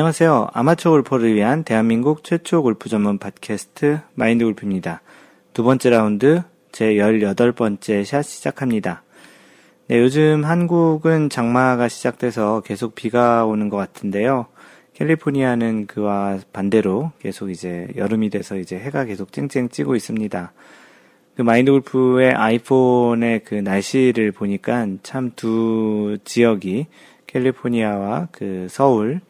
안녕하세요. 아마추어 골퍼를 위한 대한민국 최초 골프 전문 팟캐스트 마인드 골프입니다. 두 번째 라운드 제 18번째 샷 시작합니다. 네, 요즘 한국은 장마가 시작돼서 계속 비가 오는 것 같은데요. 캘리포니아는 그와 반대로 계속 이제 여름이 돼서 이제 해가 계속 쨍쨍 찌고 있습니다. 그 마인드 골프의 아이폰의 그 날씨를 보니까 참 두 지역이 캘리포니아와 그 서울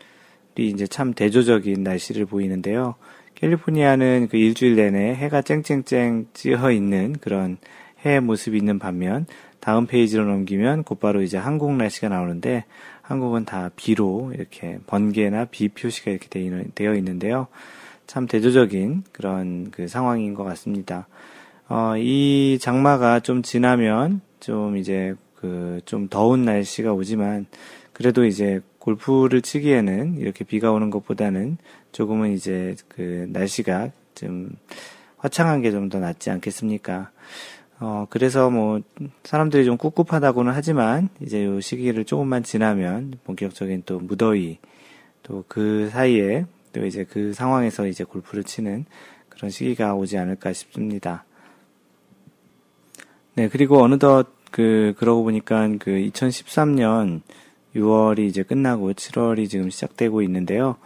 이 이제 참 대조적인 날씨를 보이는데요. 캘리포니아는 그 일주일 내내 해가 쨍쨍쨍 찌어 있는 그런 해의 모습이 있는 반면 다음 페이지로 넘기면 곧바로 이제 한국 날씨가 나오는데 한국은 다 비로 이렇게 번개나 비 표시가 이렇게 되어 있는데요. 참 대조적인 그런 그 상황인 것 같습니다. 어, 이 장마가 좀 지나면 좀 이제 그 좀 더운 날씨가 오지만 그래도 이제 골프를 치기에는 이렇게 비가 오는 것보다는 조금은 이제 그 날씨가 좀 화창한 게 좀 더 낫지 않겠습니까? 어, 그래서 뭐, 사람들이 좀 꿉꿉하다고는 하지만, 이제 요 시기를 조금만 지나면, 본격적인 또 무더위, 또 그 사이에, 또 이제 그 상황에서 이제 골프를 치는 그런 시기가 오지 않을까 싶습니다. 네, 그리고 어느덧 그, 그러고 보니까 그 2013년 6월이 이제 끝나고 7월이 지금 시작되고 있는데요.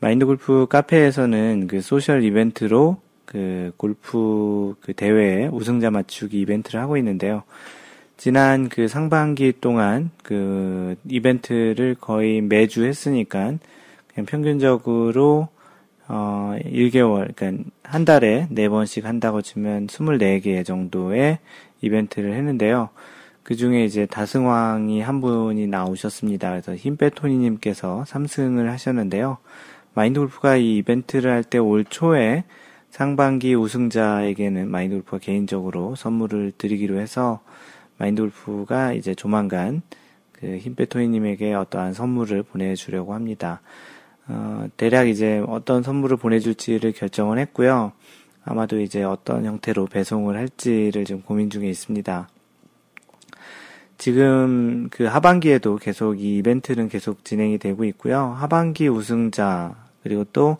마인드 골프 카페에서는 그 소셜 이벤트로 그 골프 그 대회 우승자 맞추기 이벤트를 하고 있는데요. 지난 그 상반기 동안 그 이벤트를 거의 매주 했으니까 그냥 평균적으로 어 1개월 그러니까 한 달에 4번씩 한다고 치면 24개 정도의 이벤트를 했는데요. 그 중에 이제 다승왕이 한 분이 나오셨습니다. 그래서 힘빼토니님께서 3승을 하셨는데요. 마인드 골프가 이 이벤트를 할 때 올 초에 상반기 우승자에게는 마인드 골프가 개인적으로 선물을 드리기로 해서 마인드 골프가 이제 조만간 그 힘빼토니님에게 어떠한 선물을 보내주려고 합니다. 어, 대략 이제 어떤 선물을 보내줄지를 결정을 했고요. 아마도 이제 어떤 형태로 배송을 할지를 좀 고민 중에 있습니다. 지금 그 하반기에도 계속 이 이벤트는 계속 진행이 되고 있고요. 하반기 우승자 그리고 또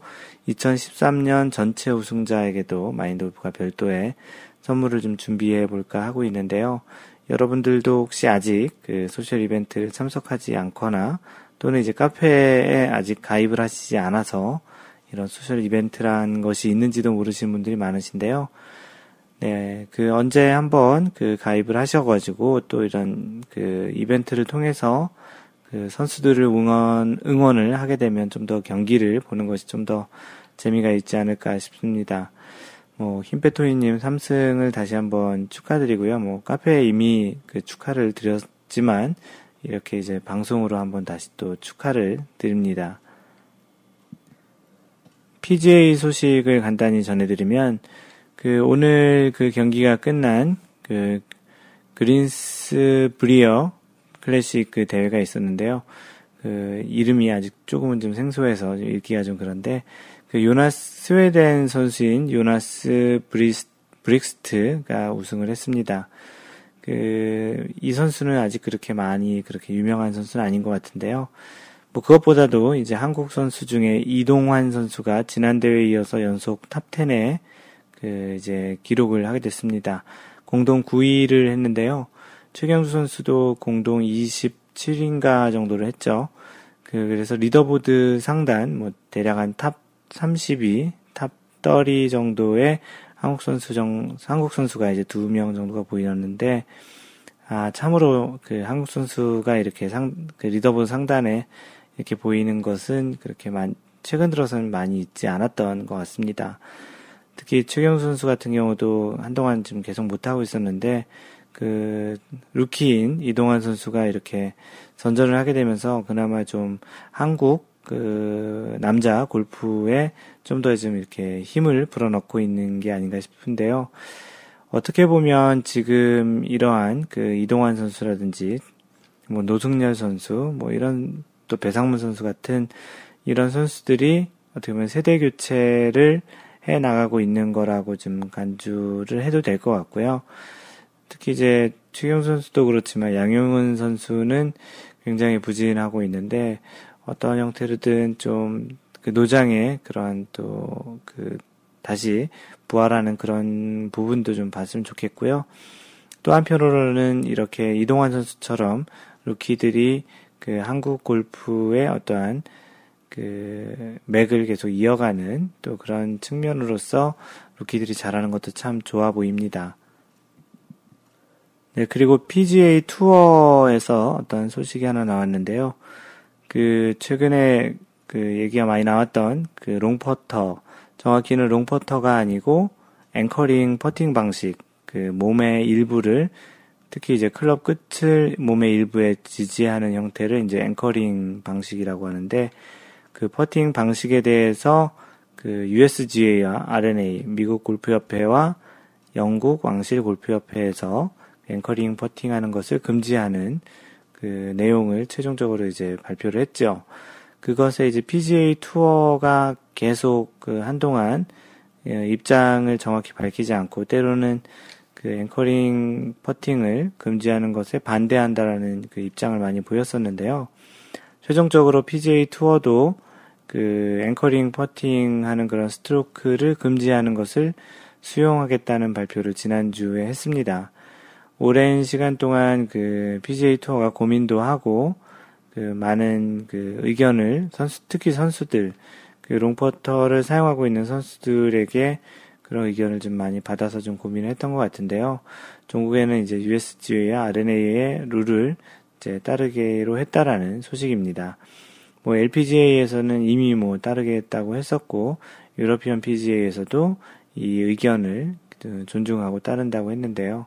2013년 전체 우승자에게도 마인드골프가 별도의 선물을 좀 준비해 볼까 하고 있는데요. 여러분들도 혹시 아직 그 소셜 이벤트를 참석하지 않거나 또는 이제 카페에 아직 가입을 하시지 않아서 이런 소셜 이벤트란 것이 있는지도 모르시는 분들이 많으신데요. 네, 그 언제 한번 그 가입을 하셔가지고 또 이런 그 이벤트를 통해서 그 선수들을 응원, 응원을 하게 되면 좀 더 경기를 보는 것이 좀 더 재미가 있지 않을까 싶습니다. 뭐, 힘빼토이님 3승을 다시 한번 축하드리고요. 뭐, 카페에 이미 그 축하를 드렸지만, 이렇게 이제 방송으로 한번 다시 또 축하를 드립니다. PGA 소식을 간단히 전해드리면, 그 오늘 그 경기가 끝난 그 그린스 브리어 클래식 그 대회가 있었는데요. 그 이름이 아직 조금은 좀 생소해서 읽기가 좀 그런데 그 요나스 스웨덴 선수인 요나스 브리스 브릭스트가 우승을 했습니다. 그, 이 선수는 아직 그렇게 많이 그렇게 유명한 선수는 아닌 것 같은데요. 뭐, 그것보다도 이제 한국 선수 중에 이동환 선수가 지난 대회에 이어서 연속 top 10에 그, 이제 기록을 하게 됐습니다. 공동 9위를 했는데요. 최경주 선수도 공동 27인가 정도를 했죠. 그, 그래서 리더보드 상단, 뭐, 대략 한 top 32, top 30 정도의 한국 선수 정, 한국 선수가 이제 두 명 정도가 보이었는데, 아, 참으로 그 한국 선수가 이렇게 상, 그 리더보드 상단에 이렇게 보이는 것은 그렇게 많, 최근 들어서는 많이 있지 않았던 것 같습니다. 특히 최경주 선수 같은 경우도 한동안 좀 계속 못하고 있었는데, 그 루키인 이동환 선수가 이렇게 선전을 하게 되면서 그나마 좀 한국 그 남자 골프에 좀 더 좀 이렇게 힘을 불어넣고 있는 게 아닌가 싶은데요. 어떻게 보면 지금 이러한 그 이동환 선수라든지 뭐 노승열 선수 뭐 이런 또 배상문 선수 같은 이런 선수들이 어떻게 보면 세대 교체를 해 나가고 있는 거라고 좀 간주를 해도 될 것 같고요. 특히 이제 최경 선수도 그렇지만 양용은 선수는 굉장히 부진하고 있는데 어떤 형태로든 좀 그 노장의 그런 또 그 다시 부활하는 그런 부분도 좀 봤으면 좋겠고요. 또 한편으로는 이렇게 이동환 선수처럼 루키들이 그 한국 골프의 어떠한 그 맥을 계속 이어가는 또 그런 측면으로서 루키들이 잘하는 것도 참 좋아 보입니다. 네, 그리고 PGA 투어에서 어떤 소식이 하나 나왔는데요. 그 최근에 그 얘기가 많이 나왔던 그 long 퍼터 정확히는 long 퍼터가 아니고 anchoring 퍼팅 방식 그 몸의 일부를 특히 이제 클럽 끝을 몸의 일부에 지지하는 형태를 이제 anchoring 방식이라고 하는데 그 퍼팅 방식에 대해서 그 USGA와 R&A 미국 골프협회와 영국 왕실 골프협회에서 anchoring 퍼팅하는 것을 금지하는 그 내용을 최종적으로 이제 발표를 했죠. 그것에 이제 PGA 투어가 계속 그 한동안 예, 입장을 정확히 밝히지 않고 때로는 그 anchoring 퍼팅을 금지하는 것에 반대한다라는 그 입장을 많이 보였었는데요. 최종적으로 PGA 투어도 그 anchoring 퍼팅 하는 그런 스트로크를 금지하는 것을 수용하겠다는 발표를 지난주에 했습니다. 오랜 시간 동안 그 PGA 투어가 고민도 하고 그 많은 그 의견을 선수 특히 선수들 그 롱퍼터를 사용하고 있는 선수들에게 그런 의견을 좀 많이 받아서 좀 고민을 했던 것 같은데요. 종국에는 이제 USGA와 RNA의 룰을 이제 따르기로 했다라는 소식입니다. 뭐 LPGA에서는 이미 뭐 따르게 했다고 했었고 유러피언 PGA에서도 이 의견을 존중하고 따른다고 했는데요.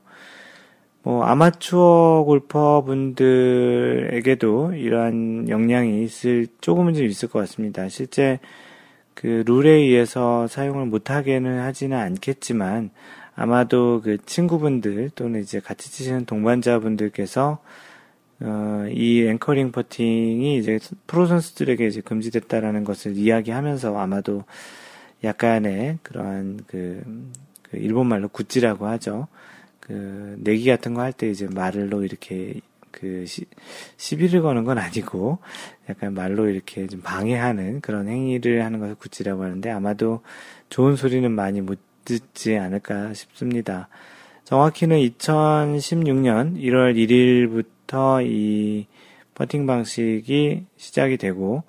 뭐 아마추어 골퍼 분들에게도 이러한 영향이 있을 조금은 좀 있을 것 같습니다. 실제 그 룰에 의해서 사용을 못하게는 하지는 않겠지만 아마도 그 친구분들 또는 이제 같이 치시는 동반자분들께서 어, 이 앵커링 퍼팅이 이제 프로 선수들에게 이제 금지됐다라는 것을 이야기하면서 아마도 약간의 그러한 그, 그 일본 말로 굿지라고 하죠. 그 내기 같은 거 할 때 이제 말로 이렇게 그 시, 시비를 거는 건 아니고 약간 말로 이렇게 좀 방해하는 그런 행위를 하는 것을 구찌라고 하는데 아마도 좋은 소리는 많이 못 듣지 않을까 싶습니다. 정확히는 2016년 1월 1일부터 이 퍼팅 방식이 시작이 되고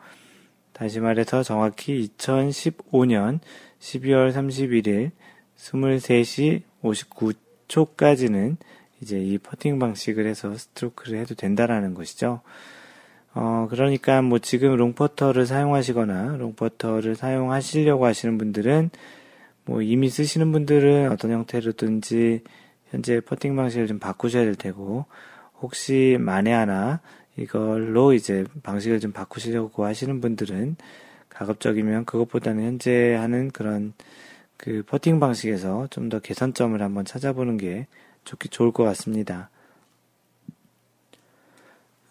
다시 말해서 정확히 2015년 12월 31일 23시 59초까지는 이제 이 퍼팅 방식을 해서 스트로크를 해도 된다라는 것이죠. 어, 그러니까 뭐 지금 long 퍼터를 사용하시거나 long 퍼터를 사용하시려고 하시는 분들은 뭐 이미 쓰시는 분들은 어떤 형태로든지 현재 퍼팅 방식을 좀 바꾸셔야 될 테고 혹시 만에 하나 이걸로 이제 방식을 좀 바꾸시려고 하시는 분들은 가급적이면 그것보다는 현재 하는 그런 그 퍼팅 방식에서 좀 더 개선점을 한번 찾아보는 게 좋기 좋을 것 같습니다.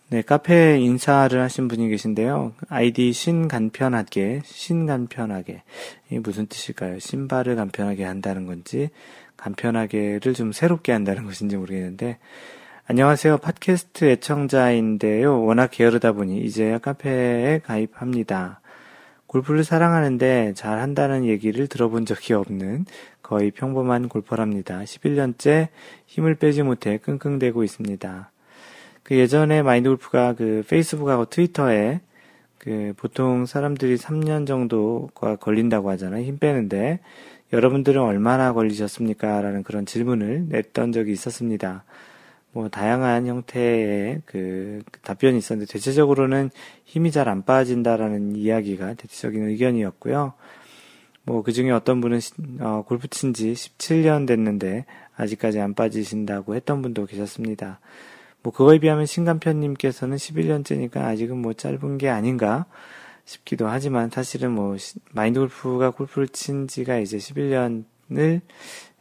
네, 카페 인사를 하신 분이 계신데요. 아이디 신간편하게, 신간편하게. 이게 무슨 뜻일까요? 신발을 간편하게 한다는 건지, 간편하게를 좀 새롭게 한다는 것인지 모르겠는데, 안녕하세요. 팟캐스트 애청자인데요. 워낙 게으르다 보니 이제야 카페에 가입합니다. 골프를 사랑하는데 잘 한다는 얘기를 들어본 적이 없는 거의 평범한 골퍼랍니다. 11년째 힘을 빼지 못해 끙끙대고 있습니다. 그 예전에 마인드 골프가 그 페이스북하고 트위터에 그 보통 사람들이 3년 정도가 걸린다고 하잖아요. 힘 빼는데 여러분들은 얼마나 걸리셨습니까? 라는 그런 질문을 냈던 적이 있었습니다. 뭐 다양한 형태의 그 답변이 있었는데 대체적으로는 힘이 잘 안 빠진다라는 이야기가 대체적인 의견이었고요. 뭐 그 중에 어떤 분은 어, 골프 친 지 17년 됐는데 아직까지 안 빠지신다고 했던 분도 계셨습니다. 뭐 그거에 비하면 신간편님께서는 11년째니까 아직은 뭐 짧은 게 아닌가 싶기도 하지만 사실은 뭐 마인드 골프가 골프를 친 지가 이제 11년을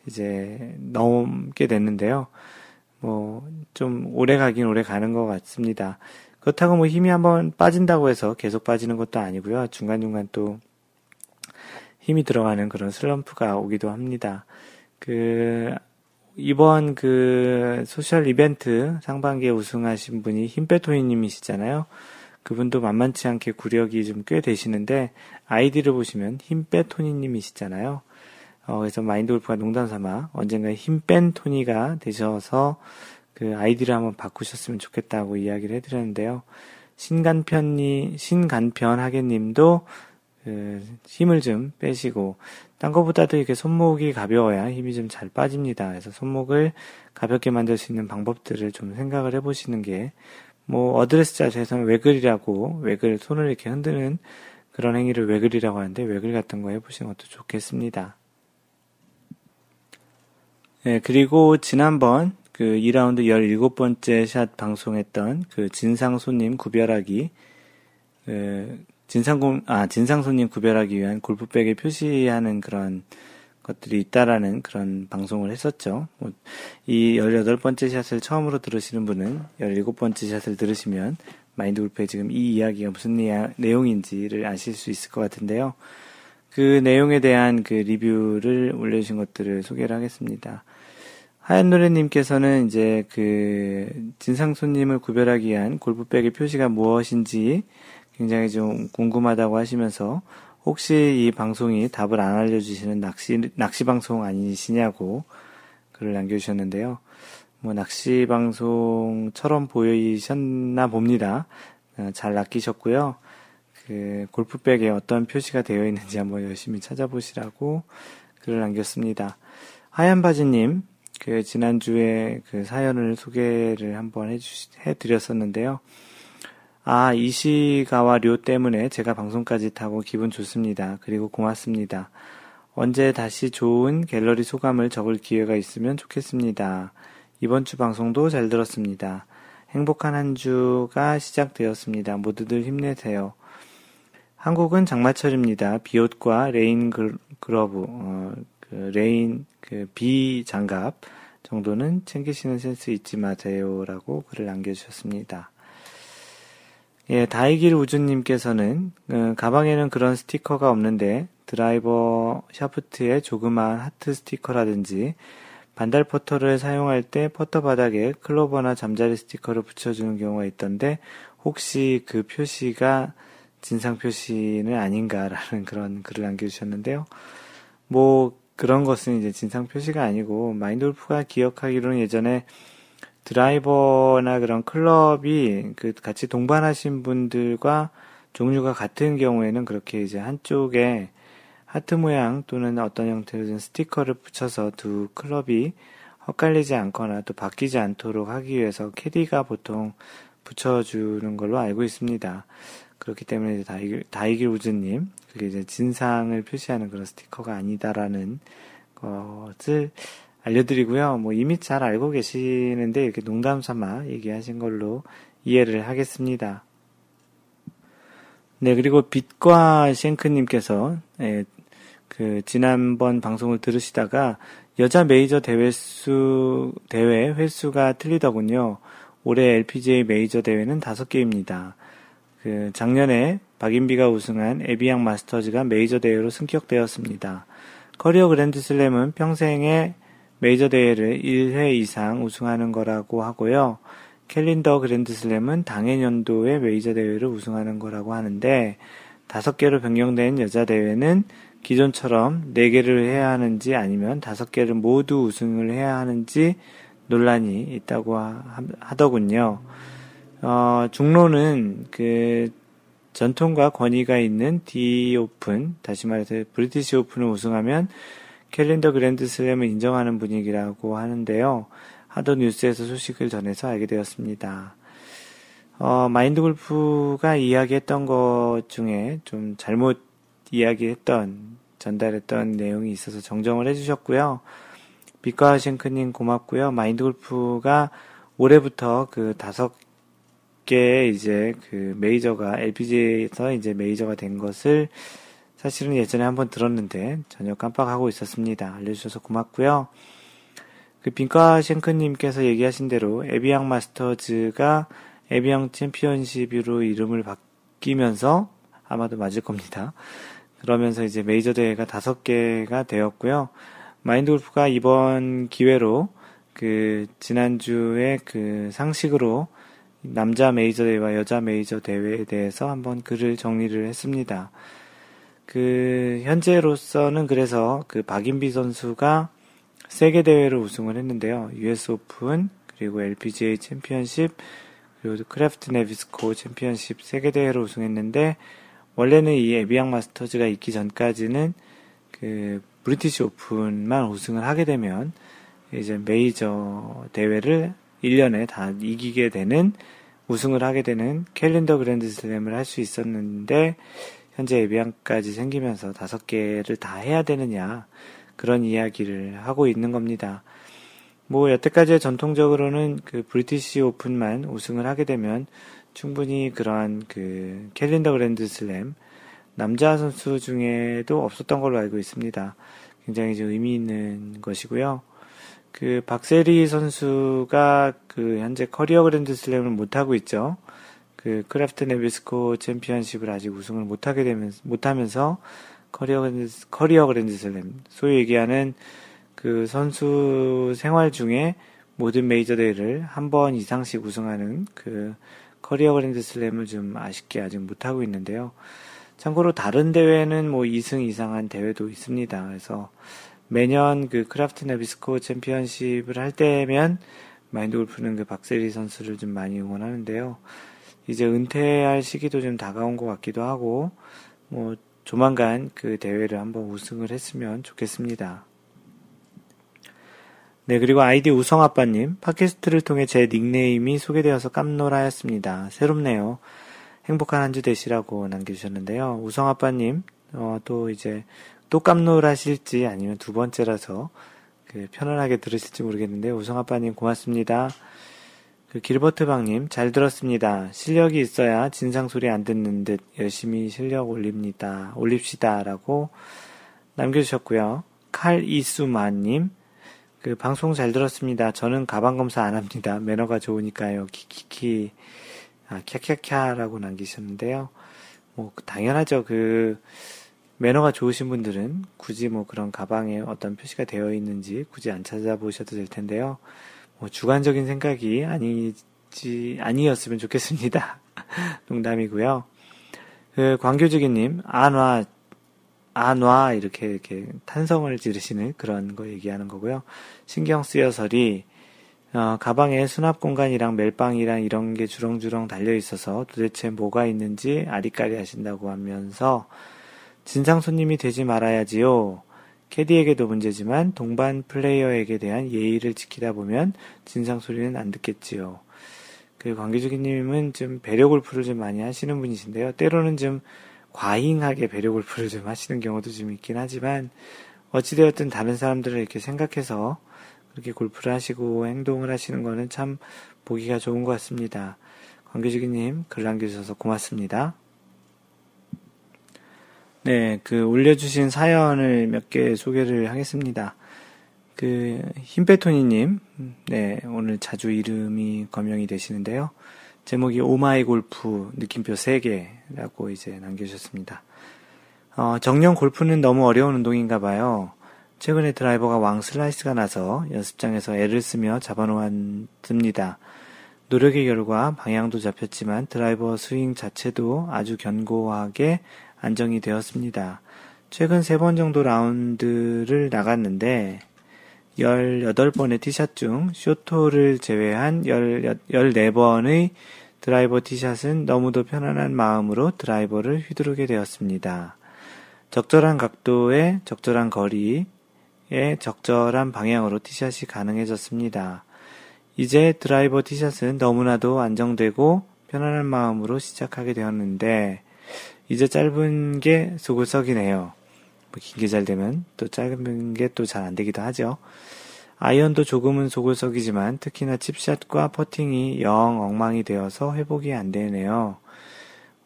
이제 넘게 됐는데요. 뭐 좀 오래 가긴 오래 가는 것 같습니다. 그렇다고 뭐 힘이 한번 빠진다고 해서 계속 빠지는 것도 아니고요. 중간중간 또 힘이 들어가는 그런 슬럼프가 오기도 합니다. 그 이번 그 소셜 이벤트 상반기에 우승하신 분이 힘빼토이님이시잖아요. 그분도 만만치 않게 구력이 좀 꽤 되시는데 아이디를 보시면 힘빼 토니님이시잖아요. 어, 그래서 마인드 골프가 농담 삼아 언젠가 힘 뺀 토니가 되셔서 그 아이디를 한번 바꾸셨으면 좋겠다고 이야기를 해드렸는데요. 신간편이 신간편 하객님도 그 힘을 좀 빼시고 딴 것보다도 이렇게 손목이 가벼워야 힘이 좀 잘 빠집니다. 그래서 손목을 가볍게 만들 수 있는 방법들을 좀 생각을 해보시는 게 뭐 어드레스 자세에서는 waggle이라고 waggle 손을 이렇게 흔드는 그런 행위를 waggle이라고 하는데 waggle 같은 거 해보시는 것도 좋겠습니다. 네, 그리고 지난번 그 2라운드 17번째 샷 방송했던 그 진상 손님 구별하기, 그 진상, 아, 진상 손님 구별하기 위한 골프백에 표시하는 그런 것들이 있다라는 그런 방송을 했었죠. 뭐, 이 18번째 샷을 처음으로 들으시는 분은 17번째 샷을 들으시면 마인드 골프에 지금 이 이야기가 무슨 내용인지를 아실 수 있을 것 같은데요. 그 내용에 대한 그 리뷰를 올려주신 것들을 소개를 하겠습니다. 하얀 노래님께서는 이제 그 진상 손님을 구별하기 위한 골프백의 표시가 무엇인지 굉장히 좀 궁금하다고 하시면서 혹시 이 방송이 답을 안 알려주시는 낚시, 낚시 방송 아니시냐고 글을 남겨주셨는데요. 뭐 낚시 방송처럼 보이셨나 봅니다. 어, 잘 낚이셨고요. 그 골프백에 어떤 표시가 되어 있는지 한번 열심히 찾아보시라고 글을 남겼습니다. 하얀 바지님, 그 지난주에 그 사연을 소개를 한번 해주 해드렸었는데요. 아, 이시가와 료 때문에 제가 방송까지 타고 기분 좋습니다. 그리고 고맙습니다. 언제 다시 좋은 갤러리 소감을 적을 기회가 있으면 좋겠습니다. 이번 주 방송도 잘 들었습니다. 행복한 한 주가 시작되었습니다. 모두들 힘내세요. 한국은 장마철입니다. 비옷과 rain glove, 어, 그 rain 그 비 장갑 정도는 챙기시는 센스 잊지 마세요라고 글을 남겨주셨습니다. 예, 다이길 우주님께서는 어, 가방에는 그런 스티커가 없는데 드라이버 샤프트에 조그마한 하트 스티커라든지 반달 퍼터를 사용할 때 퍼터 바닥에 클로버나 잠자리 스티커를 붙여주는 경우가 있던데 혹시 그 표시가 진상 표시는 아닌가라는 그런 글을 남겨주셨는데요. 뭐 그런 것은 이제 진상 표시가 아니고 마인돌프가 기억하기로는 예전에 드라이버나 그런 클럽이 그 같이 동반하신 분들과 종류가 같은 경우에는 그렇게 이제 한쪽에 하트 모양 또는 어떤 형태로 된 스티커를 붙여서 두 클럽이 헛갈리지 않거나 또 바뀌지 않도록 하기 위해서 캐디가 보통 붙여주는 걸로 알고 있습니다. 그렇기 때문에 이제 다이길, 다이길 우즈님, 그게 이제 진상을 표시하는 그런 스티커가 아니다라는 것을 알려드리고요. 뭐 이미 잘 알고 계시는데 이렇게 농담 삼아 얘기하신 걸로 이해를 하겠습니다. 네, 그리고 빛과 쉔크님께서 예, 그 지난번 방송을 들으시다가 여자 메이저 대회 수 대회 횟수가 틀리더군요. 올해 LPGA 메이저 대회는 다섯 개입니다. 그 작년에 박인비가 우승한 에비앙 마스터즈가 메이저 대회로 승격되었습니다. 커리어 그랜드슬램은 평생에 메이저 대회를 1회 이상 우승하는 거라고 하고요. 캘린더 그랜드슬램은 당해 연도에 메이저 대회를 우승하는 거라고 하는데 다섯 개로 변경된 여자 대회는 기존처럼 네 개를 해야 하는지 아니면 다섯 개를 모두 우승을 해야 하는지 논란이 있다고 하더군요. 어, 주로는 그 전통과 권위가 있는 디 오픈, 다시 말해서 브리티시 오픈을 우승하면 캘린더 그랜드 슬램을 인정하는 분위기라고 하는데요. 하도 뉴스에서 소식을 전해서 알게 되었습니다. 어, 마인드 골프가 이야기했던 것 중에 좀 잘못 이야기했던, 전달했던 내용이 있어서 정정을 해주셨고요. 빛과 싱크님 고맙고요. 마인드 골프가 올해부터 그 다섯 개 이제 그 메이저가 LPGA에서 이제 메이저가 된 것을 사실은 예전에 한번 들었는데 전혀 깜빡하고 있었습니다. 알려주셔서 고맙고요. 그 빈카 쉔크님께서 얘기하신 대로 에비앙 마스터즈가 에비앙 챔피언십으로 이름을 바뀌면서 아마도 맞을 겁니다. 그러면서 이제 메이저 대회가 다섯 개가 되었고요. 마인드 골프가 이번 기회로 그 지난주에 그 상식으로 남자 메이저 대회와 여자 메이저 대회에 대해서 한번 글을 정리를 했습니다. 그 현재로서는 그래서 그 박인비 선수가 세 개 대회를 우승을 했는데요. US 오픈 그리고 LPGA 챔피언십 그리고 크래프트 나비스코 챔피언십 세 개 대회를 우승했는데 원래는 이 에비앙 마스터즈가 있기 전까지는 그 브리티시 오픈만 우승을 하게 되면 이제 메이저 대회를 1년에 다 이기게 되는 우승을 하게 되는 캘린더 그랜드 슬램을 할 수 있었는데 현재 에비앙까지 생기면서 다섯 개를 다 해야 되느냐 그런 이야기를 하고 있는 겁니다. 뭐 여태까지 전통적으로는 그 브리티시 오픈만 우승을 하게 되면 충분히 그러한 그 캘린더 그랜드 슬램 남자 선수 중에도 없었던 걸로 알고 있습니다. 굉장히 의미 있는 것이고요. 그 박세리 선수가 그 현재 커리어 그랜드 슬램을 못 하고 있죠. 그 크래프트 나비스코 챔피언십을 아직 우승을 못 하게 되면서 못 하면서 커리어 그랜드, 커리어 그랜드 슬램 소위 얘기하는 그 선수 생활 중에 모든 메이저 대회를 한 번 이상씩 우승하는 그 커리어 그랜드 슬램을 좀 아쉽게 아직 못 하고 있는데요. 참고로 다른 대회는 뭐 2승 이상한 대회도 있습니다. 그래서 매년 그 크라프트 나비스코 챔피언십을 할 때면 마인드 골프는 그 박세리 선수를 좀 많이 응원하는데요. 이제 은퇴할 시기도 좀 다가온 것 같기도 하고, 뭐, 조만간 그 대회를 한번 우승을 했으면 좋겠습니다. 네, 그리고 아이디 우성아빠님, 팟캐스트를 통해 제 닉네임이 소개되어서 깜놀하였습니다. 새롭네요. 행복한 한 주 되시라고 남겨주셨는데요. 우성아빠님, 어, 또 이제 또 깜놀하실지 아니면 두 번째라서 그 편안하게 들으실지 모르겠는데 우성 아빠님 고맙습니다. 그 길버트 방님 잘 들었습니다. 실력이 있어야 진상 소리 안 듣는 듯 열심히 실력 올립니다. 올립시다라고 남겨주셨고요. 칼 이수마님 그 방송 잘 들었습니다. 저는 가방 검사 안 합니다. 매너가 좋으니까요. 키키키 아 캬캬캬라고 남기셨는데요. 뭐 당연하죠. 그 매너가 좋으신 분들은 굳이 뭐 그런 가방에 어떤 표시가 되어 있는지 굳이 안 찾아보셔도 될 텐데요. 뭐 주관적인 생각이 아니지, 아니었으면 좋겠습니다. 농담이고요. 그, 광교지기님, 안와, 안와, 이렇게, 이렇게 탄성을 지르시는 그런 거 얘기하는 거고요. 신경 쓰여서리, 어, 가방에 수납 공간이랑 멜빵이랑 이런 게 주렁주렁 달려 있어서 도대체 뭐가 있는지 아리까리 하신다고 하면서 진상 손님이 되지 말아야지요. 캐디에게도 문제지만 동반 플레이어에게 대한 예의를 지키다 보면 진상 소리는 안 듣겠지요. 그 관계주기님은 좀 배려 골프를 좀 많이 하시는 분이신데요. 때로는 좀 과잉하게 배려 골프를 좀 하시는 경우도 좀 있긴 하지만 어찌되었든 다른 사람들을 이렇게 생각해서 그렇게 골프를 하시고 행동을 하시는 거는 참 보기가 좋은 것 같습니다. 관계주기님 글 남겨주셔서 고맙습니다. 네, 그 올려주신 사연을 몇 개 소개를 하겠습니다. 그 힘빼토니님, 네 오늘 자주 이름이 거명이 되시는데요. 제목이 Oh my golf 느낌표 3개라고 이제 남겨주셨습니다. 어, 정녕 골프는 너무 어려운 운동인가 봐요. 최근에 드라이버가 왕 슬라이스가 나서 연습장에서 애를 쓰며 잡아놓았습니다. 노력의 결과 방향도 잡혔지만 드라이버 스윙 자체도 아주 견고하게 안정이 되었습니다. 최근 세 번 정도 라운드를 나갔는데 18번의 티샷 중 쇼토를 제외한 14번의 드라이버 티샷은 너무도 편안한 마음으로 드라이버를 휘두르게 되었습니다. 적절한 각도에 적절한 거리에 적절한 방향으로 티샷이 가능해졌습니다. 이제 드라이버 티샷은 너무나도 안정되고 편안한 마음으로 시작하게 되었는데 이제 짧은 게 속을 썩이네요. 뭐 긴게 잘 되면 또 짧은 게 또 잘 안 되기도 하죠. 아이언도 조금은 속을 썩이지만 특히나 칩샷과 퍼팅이 영 엉망이 되어서 회복이 안 되네요.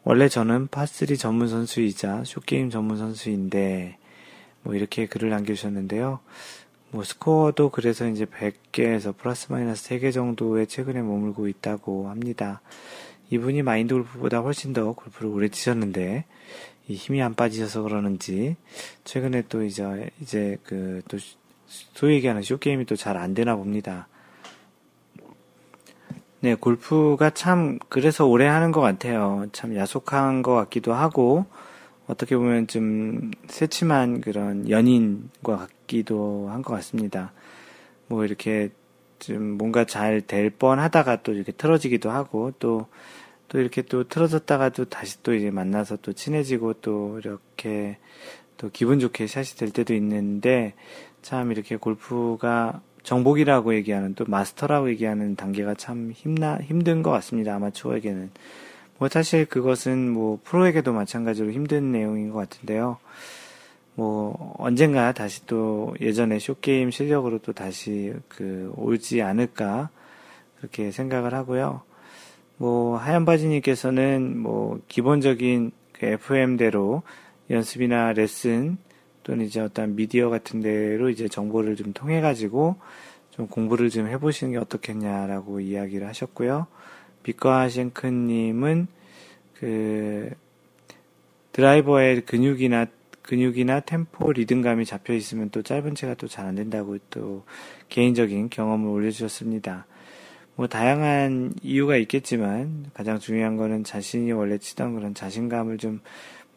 원래 저는 파3 전문 선수이자 short game 전문 선수인데 뭐 이렇게 글을 남겨주셨는데요. 뭐 스코어도 그래서 이제 100개에서 플러스 마이너스 3개 정도에 최근에 머물고 있다고 합니다. 이분이 마인드 골프보다 훨씬 더 골프를 오래 치셨는데 이 힘이 안 빠지셔서 그러는지 최근에 또 이제 이제 그 또 소위 얘기하는 쇼 게임이 또 잘 안 되나 봅니다. 네, 골프가 참 그래서 오래 하는 것 같아요. 참 야속한 것 같기도 하고 어떻게 보면 좀 새침한 그런 연인과 같기도 한 것 같습니다. 뭐 이렇게 좀 뭔가 잘 될 뻔 하다가 또 이렇게 틀어지기도 하고 또, 또 이렇게 또 틀어졌다가도 다시 또 이제 만나서 또 친해지고 또 이렇게 또 기분 좋게 샷이 될 때도 있는데 참 이렇게 골프가 정복이라고 얘기하는 또 마스터라고 얘기하는 단계가 참 힘나, 힘든 것 같습니다. 아마추어에게는. 뭐 사실 그것은 뭐 프로에게도 마찬가지로 힘든 내용인 것 같은데요. 뭐 언젠가 다시 또 예전에 쇼게임 실력으로 또 다시 그 오지 않을까 그렇게 생각을 하고요. 뭐 하얀 바지님께서는 뭐 기본적인 그 FM대로 연습이나 레슨 또는 이제 어떤 미디어 같은 데로 이제 정보를 좀 통해 가지고 좀 공부를 좀 해보시는 게 어떻겠냐라고 이야기를 하셨고요. 비과 셴크님은 그 드라이버의 근육이나 근육이나 템포, 리듬감이 잡혀 있으면 또 짧은 채가 또 잘 안 된다고 또 개인적인 경험을 올려주셨습니다. 뭐 다양한 이유가 있겠지만 가장 중요한 거는 자신이 원래 치던 그런 자신감을 좀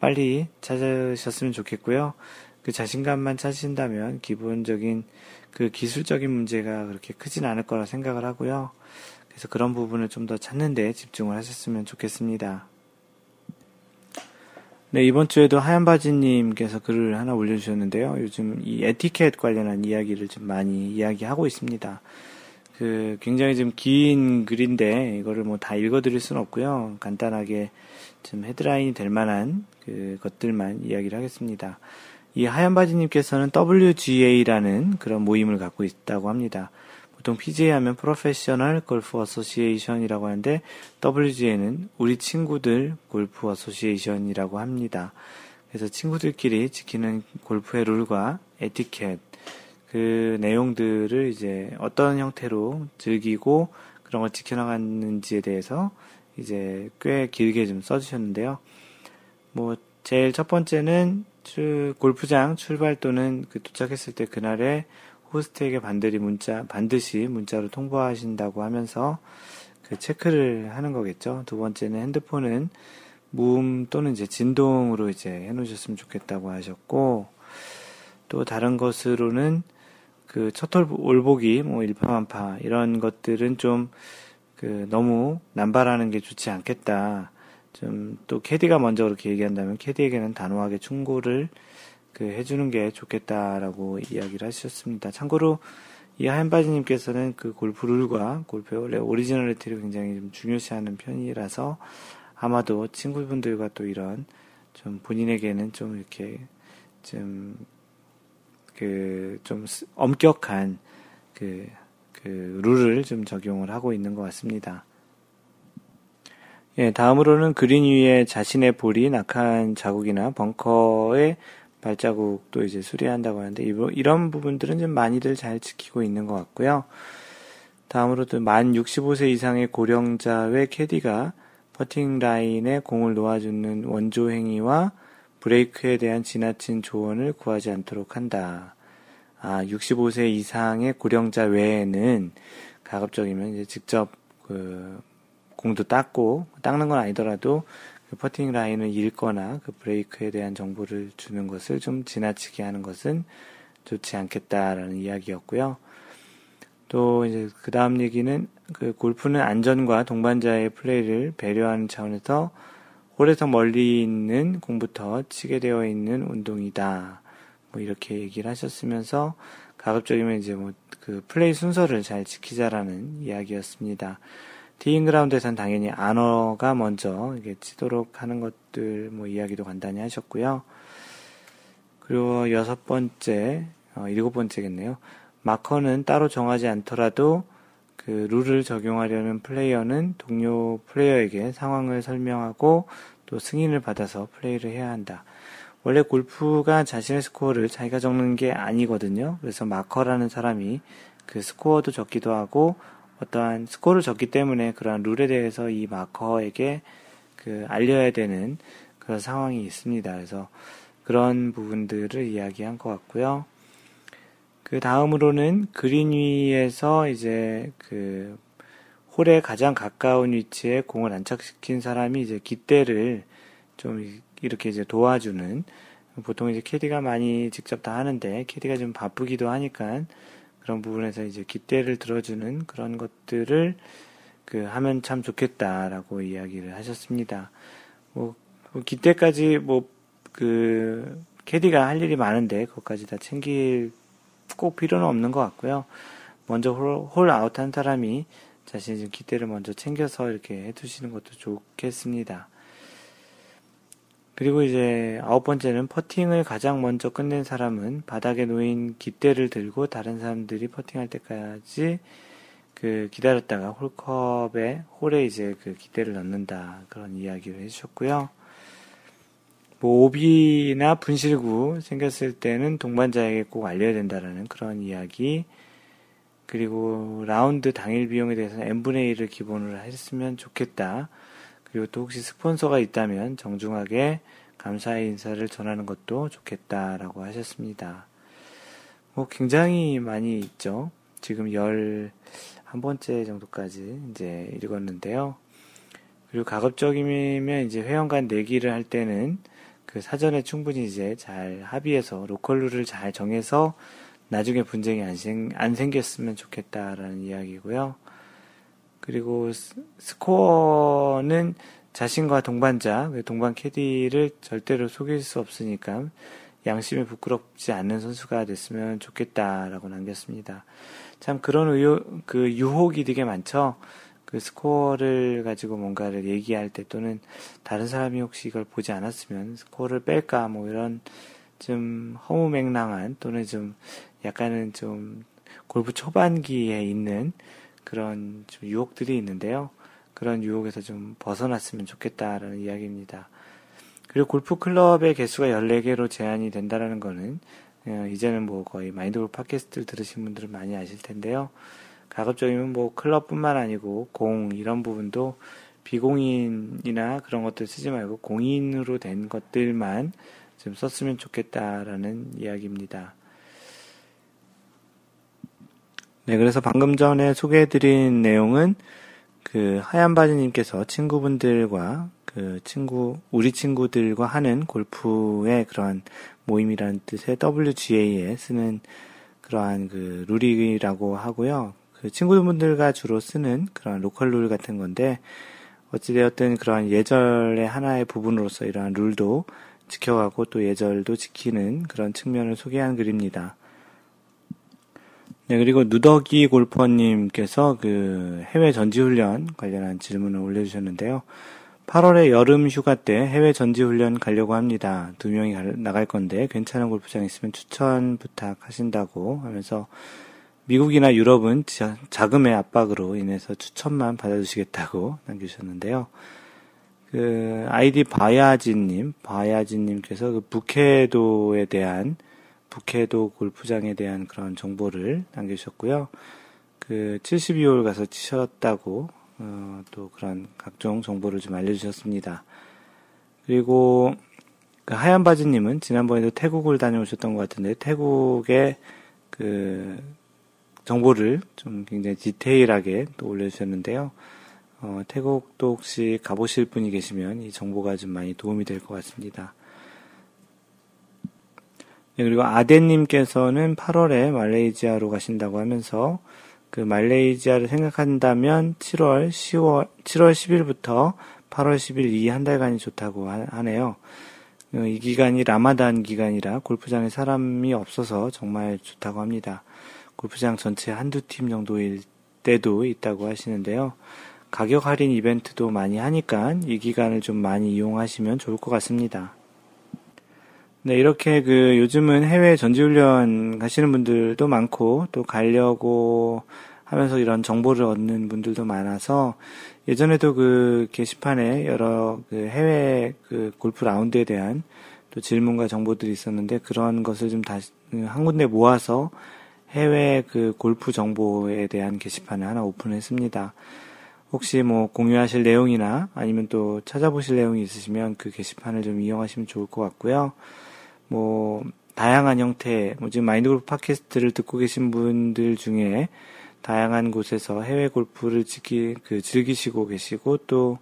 빨리 찾으셨으면 좋겠고요. 그 자신감만 찾으신다면 기본적인 그 기술적인 문제가 그렇게 크진 않을 거라 생각을 하고요. 그래서 그런 부분을 좀 더 찾는데 집중을 하셨으면 좋겠습니다. 네, 이번 주에도 하얀 바지님께서 글을 하나 올려주셨는데요. 요즘 이 에티켓 관련한 이야기를 좀 많이 이야기하고 있습니다. 그 굉장히 좀 긴 글인데 이거를 뭐 다 읽어드릴 수는 없고요. 간단하게 좀 헤드라인이 될 만한 그 것들만 이야기를 하겠습니다. 이 하얀 바지님께서는 WGA라는 그런 모임을 갖고 있다고 합니다. 보통 PGA 하면 Professional Golf Association이라고 하는데 WGA는 우리 친구들 Golf Association이라고 합니다. 그래서 친구들끼리 지키는 골프의 룰과 에티켓 그 내용들을 이제 어떤 형태로 즐기고 그런 걸 지켜나가는지에 대해서 이제 꽤 길게 좀 써주셨는데요. 뭐 제일 첫 번째는 골프장 출발 또는 그 도착했을 때 그날에 호스트에게 반드시 문자, 반드시 문자로 통보하신다고 하면서 그 체크를 하는 거겠죠. 두 번째는 핸드폰은 무음 또는 이제 진동으로 이제 해놓으셨으면 좋겠다고 하셨고, 또 다른 것으로는 그 첫홀 올보기, 뭐 일파만파, 이런 것들은 좀 그 너무 남발하는 게 좋지 않겠다. 좀 또 캐디가 먼저 그렇게 얘기한다면 캐디에게는 단호하게 충고를 그 해주는 게 좋겠다라고 이야기를 하셨습니다. 참고로 이 하얀바지님께서는 그 골프 룰과 골프의 원래 오리지널리티를 굉장히 좀 중요시하는 편이라서 아마도 친구분들과 또 이런 좀 본인에게는 좀 이렇게 좀 그 좀 엄격한 그, 그 룰을 좀 적용을 하고 있는 것 같습니다. 예, 다음으로는 그린 위에 자신의 볼이 낙한 자국이나 벙커에 발자국도 이제 수리한다고 하는데 이런 부분들은 좀 많이들 잘 지키고 있는 것 같고요. 다음으로 도만 65세 이상의 고령자 외 캐디가 퍼팅 라인에 공을 놓아주는 원조 행위와 브레이크에 대한 지나친 조언을 구하지 않도록 한다. 아, 65세 이상의 고령자 외에는 가급적이면 이제 직접 그 공도 닦고 닦는 건 아니더라도 그 퍼팅 라인을 읽거나 그 브레이크에 대한 정보를 주는 것을 좀 지나치게 하는 것은 좋지 않겠다라는 이야기였고요. 또 이제 그 다음 얘기는 그 골프는 안전과 동반자의 플레이를 배려하는 차원에서 홀에서 멀리 있는 공부터 치게 되어 있는 운동이다. 뭐 이렇게 얘기를 하셨으면서 가급적이면 이제 뭐 그 플레이 순서를 잘 지키자라는 이야기였습니다. 티잉그라운드에선 당연히 안어가 먼저 이게 치도록 하는 것들 뭐 이야기도 간단히 하셨고요. 그리고 여섯 번째, 어, 일곱 번째겠네요. 마커는 따로 정하지 않더라도 그 룰을 적용하려는 플레이어는 동료 플레이어에게 상황을 설명하고 또 승인을 받아서 플레이를 해야 한다. 원래 골프가 자신의 스코어를 자기가 적는 게 아니거든요. 그래서 마커라는 사람이 그 스코어도 적기도 하고 어떠한 스코어를 줬기 때문에 그러한 룰에 대해서 이 마커에게 그 알려야 되는 그런 상황이 있습니다. 그래서 그런 부분들을 이야기한 것 같고요. 그 다음으로는 그린 위에서 이제 그 홀에 가장 가까운 위치에 공을 안착시킨 사람이 이제 기대를 좀 이렇게 이제 도와주는 보통 이제 캐디가 많이 직접 다 하는데 캐디가 좀 바쁘기도 하니까 그런 부분에서 이제 기대를 들어주는 그런 것들을 그 하면 참 좋겠다라고 이야기를 하셨습니다. 뭐, 뭐 기대까지 뭐 그 캐디가 할 일이 많은데 그것까지 다 챙길 꼭 필요는 없는 것 같고요. 먼저 홀, 홀 아웃한 사람이 자신의 기대를 먼저 챙겨서 이렇게 해두시는 것도 좋겠습니다. 그리고 이제 아홉 번째는 퍼팅을 가장 먼저 끝낸 사람은 바닥에 놓인 깃대를 들고 다른 사람들이 퍼팅할 때까지 그 기다렸다가 홀컵에 홀에 이제 그 깃대를 넣는다 그런 이야기를 해주셨고요. 뭐 오비나 분실구 생겼을 때는 동반자에게 꼭 알려야 된다라는 그런 이야기 그리고 라운드 당일 비용에 대해서는 n분의 1을 기본으로 했으면 좋겠다. 그리고 또 혹시 스폰서가 있다면 정중하게 감사의 인사를 전하는 것도 좋겠다라고 하셨습니다. 뭐 굉장히 많이 있죠. 지금 열 한 번째 정도까지 이제 읽었는데요. 그리고 가급적이면 이제 회원간 내기를 할 때는 그 사전에 충분히 이제 잘 합의해서 로컬 룰을 잘 정해서 나중에 분쟁이 안, 생, 안 생겼으면 좋겠다라는 이야기고요. 그리고 스코어는 자신과 동반자, 그 동반 캐디를 절대로 속일 수 없으니까 양심에 부끄럽지 않는 선수가 됐으면 좋겠다라고 남겼습니다. 참 그런 의욕, 그 유혹이 되게 많죠. 그 스코어를 가지고 뭔가를 얘기할 때 또는 다른 사람이 혹시 이걸 보지 않았으면 스코어를 뺄까 뭐 이런 좀 허무맹랑한 또는 좀 약간은 좀 골프 초반기에 있는 그런 좀 유혹들이 있는데요. 그런 유혹에서 좀 벗어났으면 좋겠다라는 이야기입니다. 그리고 골프 클럽의 개수가 14개로 제한이 된다라는 거는 어, 이제는 뭐 거의 마인드 골프 팟캐스트를 들으신 분들은 많이 아실 텐데요. 가급적이면 뭐 클럽뿐만 아니고 공 이런 부분도 비공인이나 그런 것들 쓰지 말고 공인으로 된 것들만 좀 썼으면 좋겠다라는 이야기입니다. 네, 그래서 방금 전에 소개해드린 내용은 그 하얀 바지님께서 친구분들과 그 친구, 우리 친구들과 하는 골프의 그러한 모임이라는 뜻의 WGA에 쓰는 그러한 그 룰이라고 하고요. 그 친구분들과 주로 쓰는 그런 로컬 룰 같은 건데, 어찌되었든 그러한 예절의 하나의 부분으로서 이러한 룰도 지켜가고 또 예절도 지키는 그런 측면을 소개한 글입니다. 네, 그리고 누더기 골퍼님께서 그 해외 전지훈련 관련한 질문을 올려주셨는데요. 8월에 여름 휴가 때 해외 전지훈련 가려고 합니다. 두 명이 나갈 건데 괜찮은 골프장 있으면 추천 부탁하신다고 하면서 미국이나 유럽은 자금의 압박으로 인해서 추천만 받아주시겠다고 남겨주셨는데요. 그 아이디 바야진님, 바야진님께서 그 북해도에 대한 북해도 골프장에 대한 그런 정보를 남겨주셨고요. 그 72홀 가서 치셨다고 어, 또 그런 각종 정보를 좀 알려주셨습니다. 그리고 그 하얀 바지님은 지난번에도 태국을 다녀오셨던 것 같은데 태국의 그 정보를 좀 굉장히 디테일하게 또 올려주셨는데요. 어, 태국도 혹시 가보실 분이 계시면 이 정보가 좀 많이 도움이 될 것 같습니다. 네, 그리고 아덴님께서는 8월에 말레이시아로 가신다고 하면서 그 말레이시아를 생각한다면 7월 10월 7월 10일부터 8월 10일 이 한 달간이 좋다고 하네요. 어, 이 기간이 라마단 기간이라 골프장에 사람이 없어서 정말 좋다고 합니다. 골프장 전체 한두 팀 정도일 때도 있다고 하시는데요. 가격 할인 이벤트도 많이 하니까 이 기간을 좀 많이 이용하시면 좋을 것 같습니다. 네, 이렇게 그 요즘은 해외 전지훈련 가시는 분들도 많고 또 가려고 하면서 이런 정보를 얻는 분들도 많아서 예전에도 그 게시판에 여러 그 해외 그 골프 라운드에 대한 또 질문과 정보들이 있었는데 그런 것을 좀 다시 한 군데 모아서 해외 그 골프 정보에 대한 게시판을 하나 오픈했습니다. 혹시 뭐 공유하실 내용이나 아니면 또 찾아보실 내용이 있으시면 그 게시판을 좀 이용하시면 좋을 것 같고요. 뭐 다양한 형태, 뭐 지금 마인드그룹 팟캐스트를 듣고 계신 분들 중에 다양한 곳에서 해외 골프를 즐기, 그 즐기시고 계시고 또